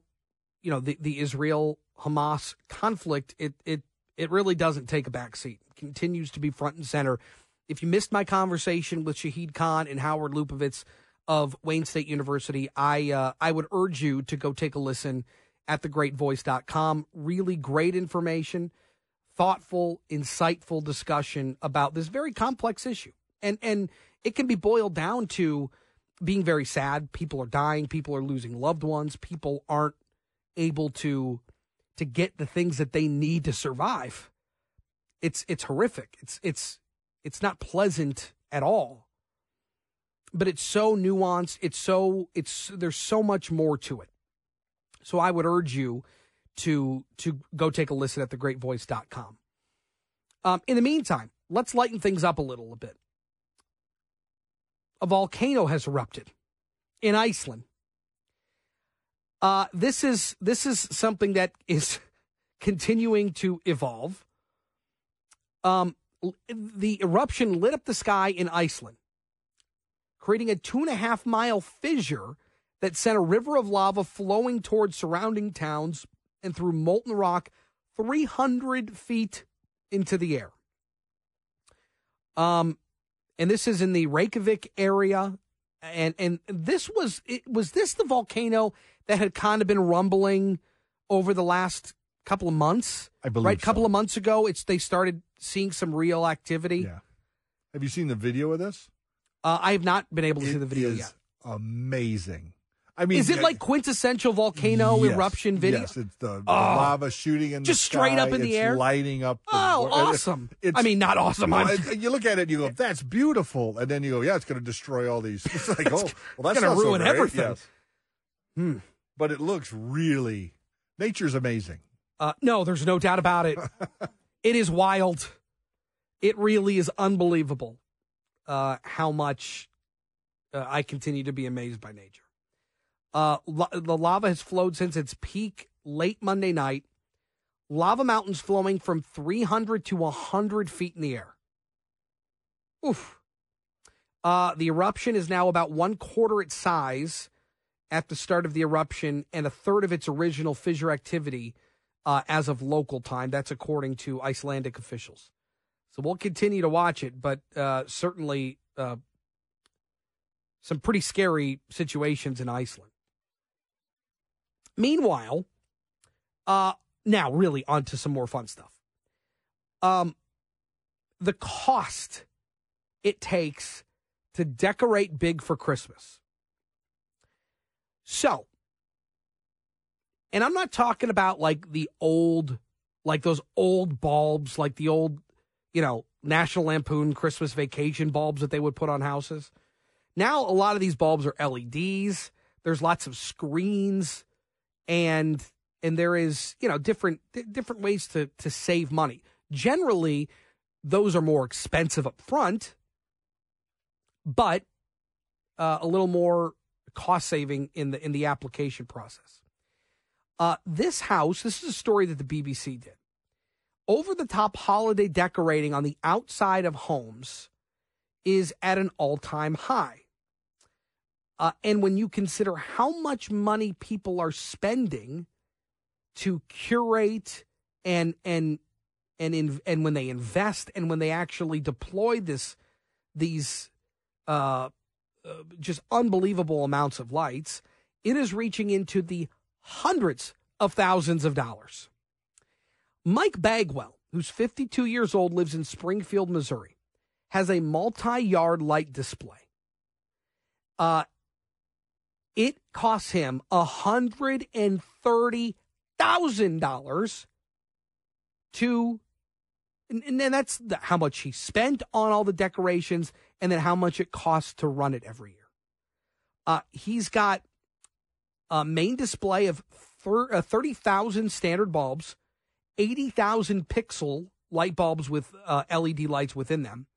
you know, the, the Israel Hamas conflict, it it it really doesn't take a back seat. It continues to be front and center if you missed my conversation with Saeed Khan and Howard Lupovitch of Wayne State University, I uh, I would urge you to go take a listen at thegreatvoice.com. Really great information, thoughtful, insightful discussion about this very complex issue. And and it can be boiled down to being very sad. People are dying, people are losing loved ones, people aren't able to to get the things that they need to survive. It's it's horrific. It's it's it's not pleasant at all. But it's so nuanced. It's so it's there's so much more to it. So I would urge you to to go take a listen at thegreatvoice.com. Um, in the meantime, let's lighten things up a little a bit. A volcano has erupted in Iceland. Uh, this is this is something that is continuing to evolve. Um, the eruption lit up the sky in Iceland, creating a two and a half mile fissure that sent a river of lava flowing towards surrounding towns and through molten rock 300 feet into the air. Um, and this is in the Reykjavik area. And and this was it was this the volcano that had kind of been rumbling over the last couple of months? I believe right. A couple of months ago, it's they started seeing some real activity. Yeah. Have you seen the video of this? Uh, I have not been able to It see the video yet. Amazing. I mean, Is it like quintessential volcano yes, eruption video? Yes, it's the, the Oh. lava shooting in Just the straight up sky, in the air? lighting up. The, Oh, awesome. It's, I mean, not awesome. Well, you look at it and you go, "That's beautiful," and then you go, "Yeah, it's going to destroy all these." It's like, oh, well, that's gonna not so ruin everything. Yes. Hmm. But it looks really. Nature's amazing. Uh, no, there's no doubt about it. it is wild. It really is unbelievable uh, how much uh, I continue to be amazed by nature. Uh, la- the lava has flowed since its peak late Monday night. Lava mountains flowing from 300 to 100 feet in the air. Oof. Uh, the eruption is now about one quarter its size at the start of the eruption and a third of its original fissure activity uh, as of local time. That's according to Icelandic officials. So we'll continue to watch it, but uh, certainly uh, some pretty scary situations in Iceland. Meanwhile, uh, now really onto some more fun stuff. Um, the cost it takes to decorate big for Christmas. So, and I'm not talking about like the old, like those old bulbs, like the old, you know, National Lampoon Christmas vacation bulbs that they would put on houses. Now, a lot of these bulbs are LEDs. There's lots of screens, and and there is you know different di- different ways to to save money. Generally, those are more expensive up front, but uh, a little more cost saving in the in the application process. Uh, this house, this is a story that the BBC did. Over the top holiday decorating on the outside of homes is at an all time high. Uh, and when you consider how much money people are spending to curate and and and in, and when they invest and when they actually deploy this these uh, uh, just unbelievable amounts of lights, it is reaching into the hundreds of thousands of dollars. Mike Bagwell, who's 52 years old, lives in Springfield, Missouri, has a multi yard light display. Uh, it costs him $130,000 to, and, and that's the, how much he spent on all the decorations and then how much it costs to run it every year. Uh, he's got a main display of uh, 30,000 standard bulbs, 80,000 pixel light bulbs with uh, LED lights within them,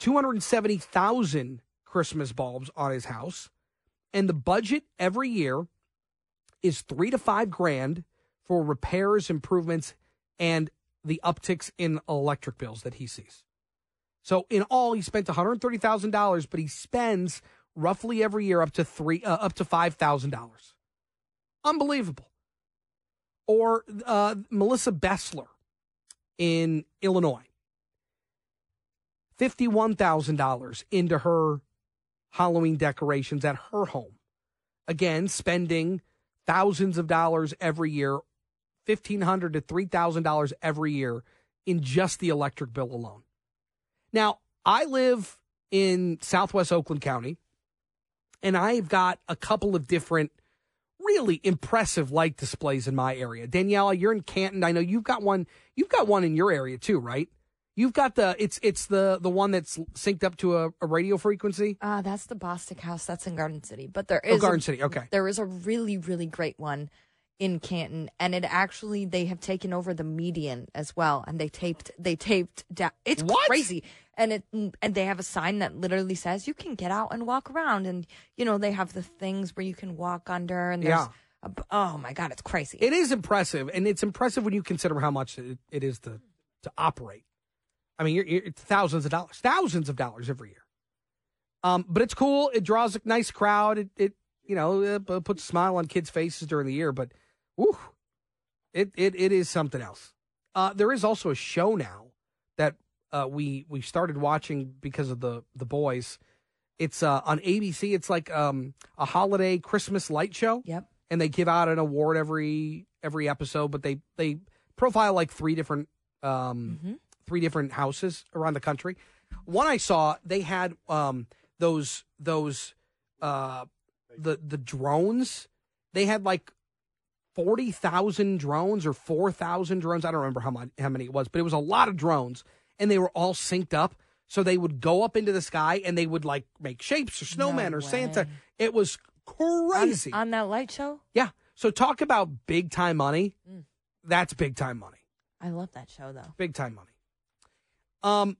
270,000 Christmas bulbs on his house, and the budget every year is three to five grand for repairs, improvements, and the upticks in electric bills that he sees. So in all, he spent one hundred thirty thousand dollars, but he spends roughly every year up to three, uh, up to five thousand dollars. Unbelievable. Or uh, Melissa Bessler in Illinois, fifty-one thousand dollars into her Halloween decorations at her home. Again, spending thousands of dollars every year, fifteen hundred to three thousand dollars every year in just the electric bill alone. Now, I live in Southwest Oakland County, and I've got a couple of different really impressive light displays in my area. Daniela, you're in Canton. I know you've got one. You've got one in your area too, right? You've got the it's it's the the one that's synced up to a, a radio frequency. Uh, that's the Bostic House. That's in Garden City. But there is Oh, Garden a, City, okay. There is a really really great one in Canton, and it actually they have taken over the median as well, and they taped they taped down. It's crazy, and it and they have a sign that literally says you can get out and walk around, and you know they have the things where you can walk under, and there's Yeah. a, oh my god, it's crazy. It is impressive, and it's impressive when you consider how much it, it is to to operate. I mean, you're, you're, it's thousands of dollars, thousands of dollars every year. Um, but it's cool. It draws a nice crowd. It, it you know, it puts a smile on kids' faces during the year. But, whew, it it it is something else. Uh, there is also a show now that uh, we we started watching because of the the boys. It's uh, on ABC. It's like um, a holiday Christmas light show. Yep. And they give out an award every every episode, but they they profile like three different um, three different houses around the country. One I saw, they had um, those those uh, the the drones. They had like forty thousand drones or four thousand drones. I don't remember how much how many it was, but it was a lot of drones, and they were all synced up. So they would go up into the sky and they would like make shapes or snowman No or Santa. It was crazy. on, that light show. yeah. So talk about big time money. Mm. That's big time money. I love that show though. Big time money. Um,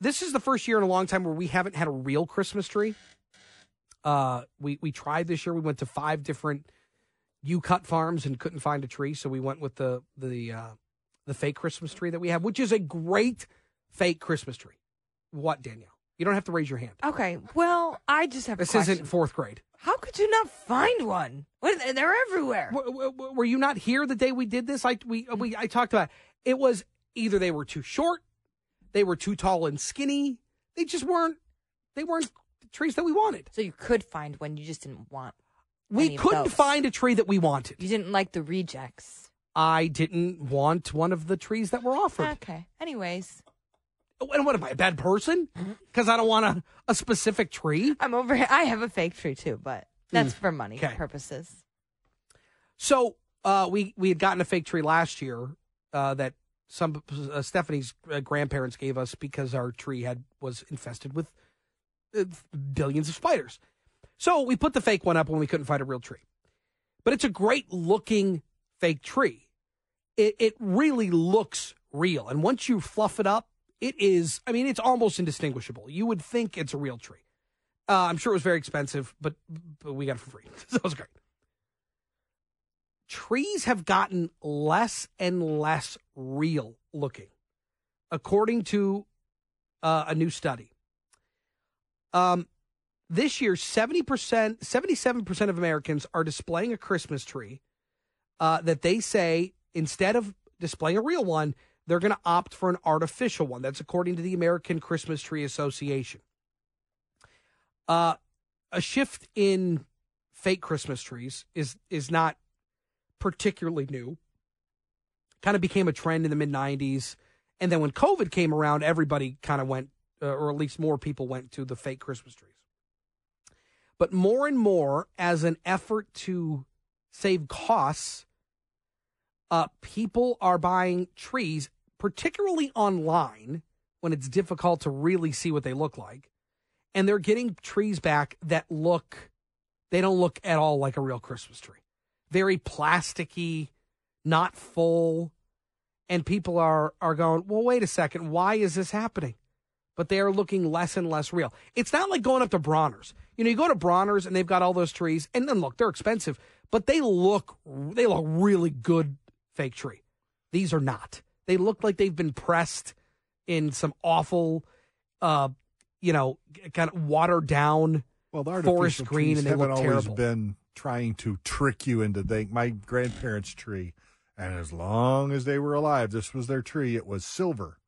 this is the first year in a long time where we haven't had a real Christmas tree. Uh, we we tried this year. We went to five different U cut farms and couldn't find a tree, so we went with the the uh, the fake Christmas tree that we have, which is a great fake Christmas tree. What Danielle? You don't have to raise your hand. Okay. Well, I just have This a question. isn't fourth grade. How could you not find one? What, they're everywhere. W- w- w- Were you not here the day we did this? I we we I talked about it. it was either they were too short, they were too tall and skinny. They just weren't. They weren't the trees that we wanted. So you could find one, you just didn't want. We couldn't find a tree that we wanted. You didn't like the rejects. I didn't want one of the trees that were offered. Okay. Anyways, And what am I, a bad person? Mm-hmm. Because I don't want a, a specific tree. I'm over here. I have a fake tree too, but that's for money Mm. Okay. purposes. So uh, we we had gotten a fake tree last year uh, that some uh, Stephanie's uh, grandparents gave us because our tree had was infested with uh, billions of spiders. So we put the fake one up when we couldn't find a real tree. But it's a great looking fake tree. It it really looks real, and once you fluff it up, it is. I mean, it's almost indistinguishable. You would think it's a real tree. Uh, I'm sure it was very expensive, but, but we got it for free. so it was great trees have gotten less and less real looking, according to uh, a new study. Um, this year, 70%, 77% of Americans are displaying a Christmas tree uh, that they say instead of displaying a real one, they're going to opt for an artificial one. That's according to the American Christmas Tree Association. Uh, a shift in fake Christmas trees is is not particularly new. Kind of became a trend in the mid 90s. And then when COVID came around, everybody kind of went, uh, or at least more people went to the fake Christmas trees. But more and more, as an effort to save costs, uh, people are buying trees, particularly online when it's difficult to really see what they look like. And they're getting trees back that look, they don't look at all like a real Christmas tree very plasticky, not full. And people are are going, well, wait a second, why is this happening? But they are looking less and less real. It's not like going up to Bronner's. You know, you go to Bronner's and they've got all those trees, and then look, they're expensive, but they look they look really good fake tree. These are not. They look like they've been pressed in some awful, uh, you know, kind of watered down Well, the forest green, and they look always terrible. been trying to trick you into think my grandparents' tree, and as long as they were alive, this was their tree. It was silver.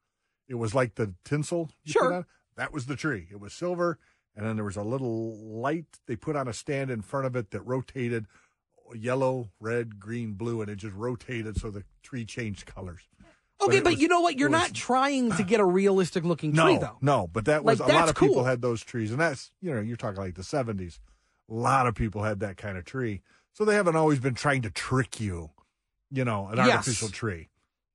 It was like the tinsel. you Sure. that was the tree. It was silver, and then there was a little light they put on a stand in front of it that rotated yellow, red, green, blue, and it just rotated so the tree changed colors. Okay, it but, was- you know what? You're was- not trying to get a realistic looking no, tree, though. No, but that was Like, a lot of people had those trees, and that's you know you're talking like the '70s. A lot of people had that kind of tree, so they haven't always been trying to trick you, you know, an Yes. artificial tree.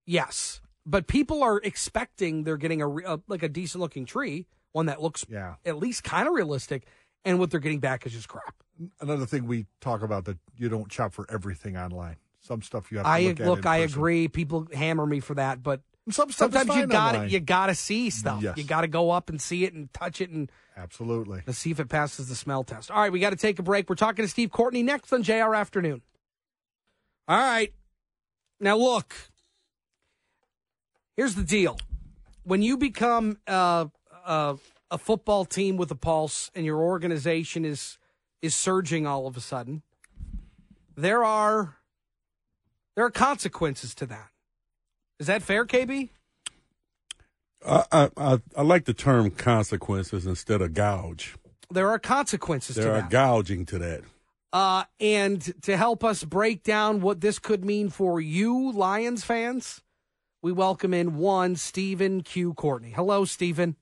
Yes, but people are expecting they're getting a, a like a decent looking tree, one that looks Yeah. at least kind of realistic, and what they're getting back is just crap. Another thing we talk about that you don't shop for everything online. Some stuff you have to I look look, I person. agree. People hammer me for that, but Some stuff is sometimes you fine got to you got to see stuff. Yes. You got to go up and see it and touch it and Absolutely. to see if it passes the smell test. All right, we got to take a break. We're talking to Steve Courtney next on JR Afternoon. All right. Now, look, here's the deal. When you become uh, uh, a football team with a pulse and your organization is is surging all of a sudden, there are there are consequences to that. Is that fair, KB? I, I, I, like the term consequences instead of gouge. There are consequences to There are that. gouging to that. Uh, and to help us break down what this could mean for you, Lions fans, we welcome in one Stephen Q. Courtney. Hello, Stephen.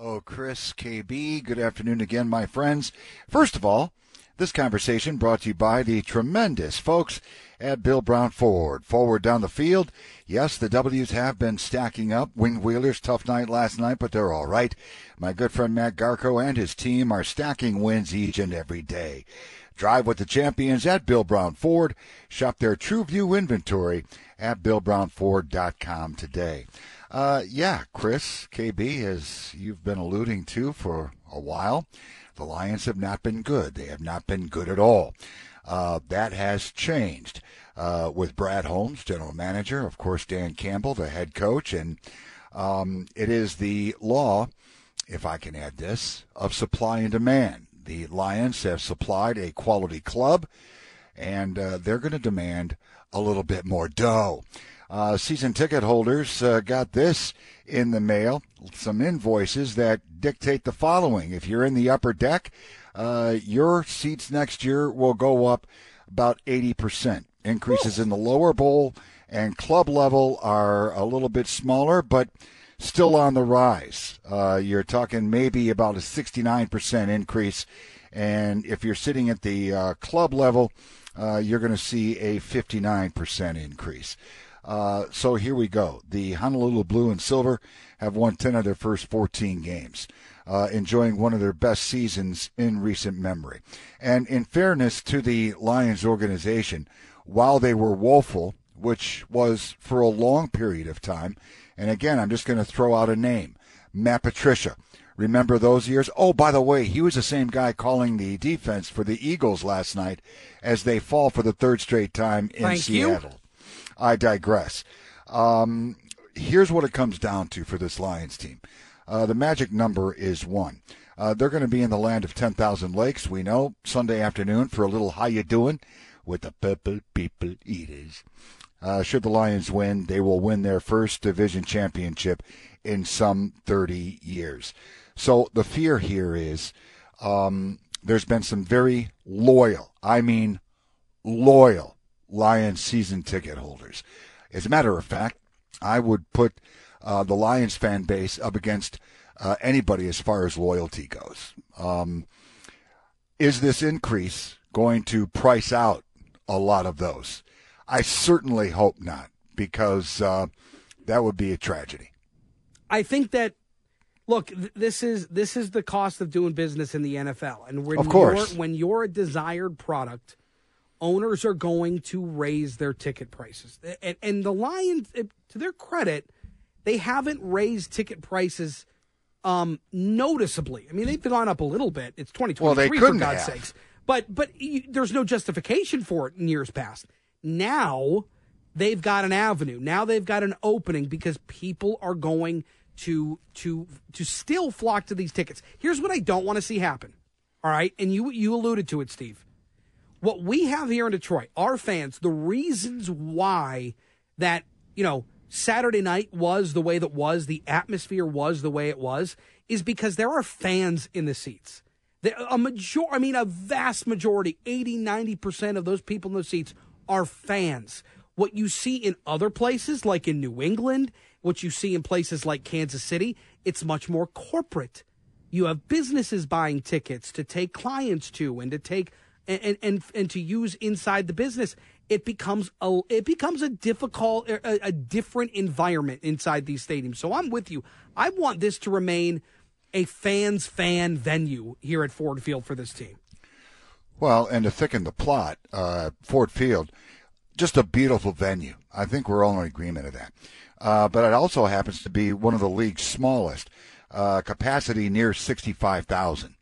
Hello, Chris, KB. Good afternoon again, my friends. First of all, This conversation brought to you by the tremendous folks at Bill Brown Ford. Forward down the field. Yes, the W's have been stacking up. Wing Wheelers, tough night last night, but they're all right. My good friend Matt Garco and his team are stacking wins each and every day. Drive with the champions at Bill Brown Ford. Shop their True View inventory at BillBrownFord.com today. Uh, yeah, Chris, KB, as you've been alluding to for a while, the Lions have not been good. They have not been good at all. Uh, that has changed uh, with Brad Holmes, general manager, of course, Dan Campbell, the head coach, and um, it is the law, if I can add this, of supply and demand. The Lions have supplied a quality club, and uh, they're going to demand a little bit more dough. Uh, season ticket holders uh, got this in the mail some invoices that dictate the following. If you're in the upper deck, uh, your seats next year will go up about 80%. Increases in the lower bowl and club level are a little bit smaller, but still on the rise. Uh, you're talking maybe about a 69% increase. And if you're sitting at the uh, club level, uh, you're going to see a 59% increase. Uh, so here we go. The Honolulu Blue and Silver have won 10 of their first 14 games, uh, enjoying one of their best seasons in recent memory. And in fairness to the Lions organization, while they were woeful, which was for a long period of time, and again, I'm just going to throw out a name Matt Patricia. Remember those years? Oh, by the way, he was the same guy calling the defense for the Eagles last night as they fall for the third straight time in Thank Seattle. You. I digress. Um, here's what it comes down to for this Lions team. Uh, the magic number is one. Uh, they're going to be in the land of 10,000 lakes. We know Sunday afternoon for a little how you doing with the purple people eaters. Uh, should the Lions win, they will win their first division championship in some 30 years. So the fear here is um, there's been some very loyal, I mean loyal Lions season ticket holders. As a matter of fact, I would put uh, the Lions fan base up against uh, anybody as far as loyalty goes. Um, is this increase going to price out a lot of those? I certainly hope not, because uh, that would be a tragedy. I think that look, th- this is this is the cost of doing business in the NFL, and when Of course. you're, when you're a desired product, owners are going to raise their ticket prices. And, and the Lions, to their credit, they haven't raised ticket prices um, noticeably. I mean, they've gone up a little bit. It's 2023 Well, they for God's have. sakes. But but you, there's no justification for it in years past. Now they've got an avenue. Now they've got an opening because people are going to to to still flock to these tickets. Here's what I don't want to see happen. All right, and you you alluded to it, Steve. What we have here in Detroit, our fans, the reasons why that you know Saturday night was the way that was, the atmosphere was the way it was, is because there are fans in the seats. A major, I mean, a vast majority, 80, 90% of those people in those seats are fans. What you see in other places, like in New England, what you see in places like Kansas City, it's much more corporate. You have businesses buying tickets to take clients to and to take and and and to use inside the business. It becomes a it becomes a difficult a, a different environment inside these stadiums. So I'm with you. I want this to remain a fans fan venue here at Ford Field for this team. Well, and to thicken the plot, uh, Ford Field, just a beautiful venue. I think we're all in agreement of that. Uh, but it also happens to be one of the league's smallest, uh, capacity near 65,000.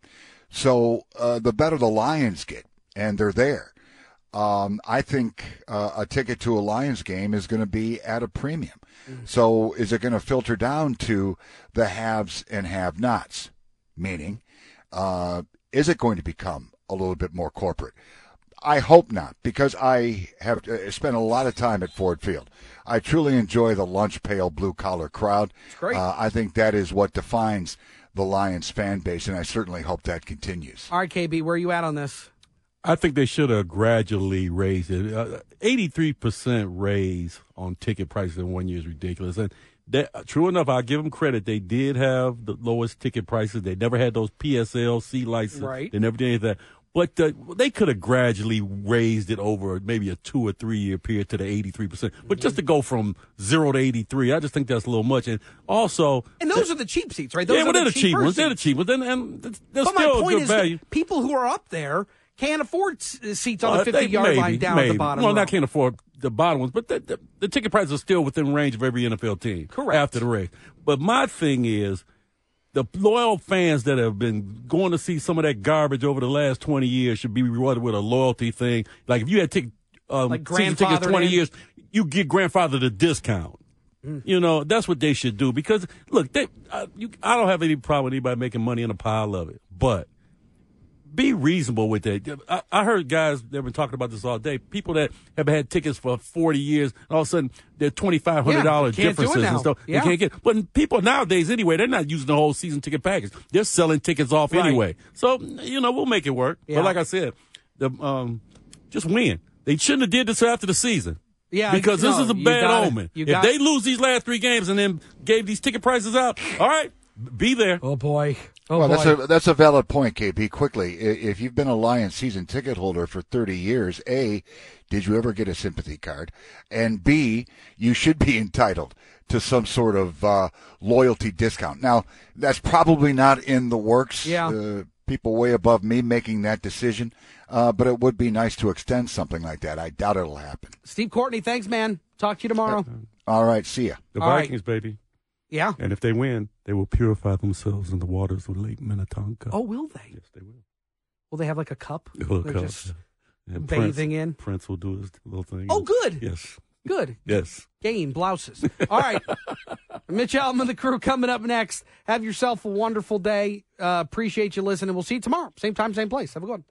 So uh, the better the Lions get, and they're there, um, I think uh, a ticket to a Lions game is going to be at a premium. So is it going to filter down to the haves and have-nots? Meaning, uh, is it going to become a little bit more corporate? I hope not, because I have uh, spent a lot of time at Ford Field. I truly enjoy the lunch pail blue collar crowd. great. Uh, I think that is what defines the Lions fan base, and I certainly hope that continues. All right, KB, where are you at on this? I think they should have gradually raised it. Uh, Eighty-three percent raise on ticket prices in one year is ridiculous. And that, true enough, I give them credit. They did have the lowest ticket prices. They never had those PSL C license. Right. They never did any of that. But uh, they could have gradually raised it over maybe a two or three year period to the 83%. But just to go from zero to 83, I just think that's a little much. And also. And those are the cheap seats, right? Those yeah, are well, they're the cheap ones. They're the cheap ones. And, and they're But my still a point good is, value. people who are up there can't afford seats on Uh, the 50 yard maybe, line down maybe. at the bottom. Well, row. not can't afford the bottom ones, but the, the, the ticket prices are still within range of every NFL team. Correct. After the race. But my thing is, the loyal fans that have been going to see some of that garbage over the last 20 years should be rewarded with a loyalty thing. Like if you had tick, um, Like season tickets 20 in? years, you get grandfathered a discount. Mm. You know, that's what they should do because look, they, I, you, I don't have any problem with anybody making money in a pile of it, but be reasonable with it. I, I heard guys that have been talking about this all day. People that have had tickets for forty years, and all of a sudden they're twenty five hundred dollars Yeah, can't differences and stuff. Yeah. They can't get. But people nowadays, anyway, they're not using the whole season ticket package. They're selling tickets off Right. anyway. So you know, we'll make it work. Yeah. But like I said, the um, just win. They shouldn't have did this after the season. Yeah, because this no, is a bad gotta- omen. If got- they lose these last three games and then gave these ticket prices out, all right, be there. Oh boy. Oh well, boy. that's a that's a valid point, KB. Quickly, if you've been a Lions season ticket holder for 30 years, a, did you ever get a sympathy card? And b, you should be entitled to some sort of uh, loyalty discount. Now, that's probably not in the works. Yeah. Uh, people way above me making that decision, uh, but it would be nice to extend something like that. I doubt it'll happen. Steve Courtney, thanks, man. Talk to you tomorrow. All right, see ya. The All right. Vikings, baby. Yeah. And if they win, they will purify themselves in the waters of Lake Minnetonka. Oh, will they? Yes, they will. Will they have like a cup? A little cup. just And bathing Prince, in? Prince will do his little thing. Oh, good. Yes. Good. Yes. Game blouses. All right. Mitch Elton and the crew coming up next. Have yourself a wonderful day. Uh, appreciate you listening. We'll see you tomorrow. Same time, same place. Have a good one.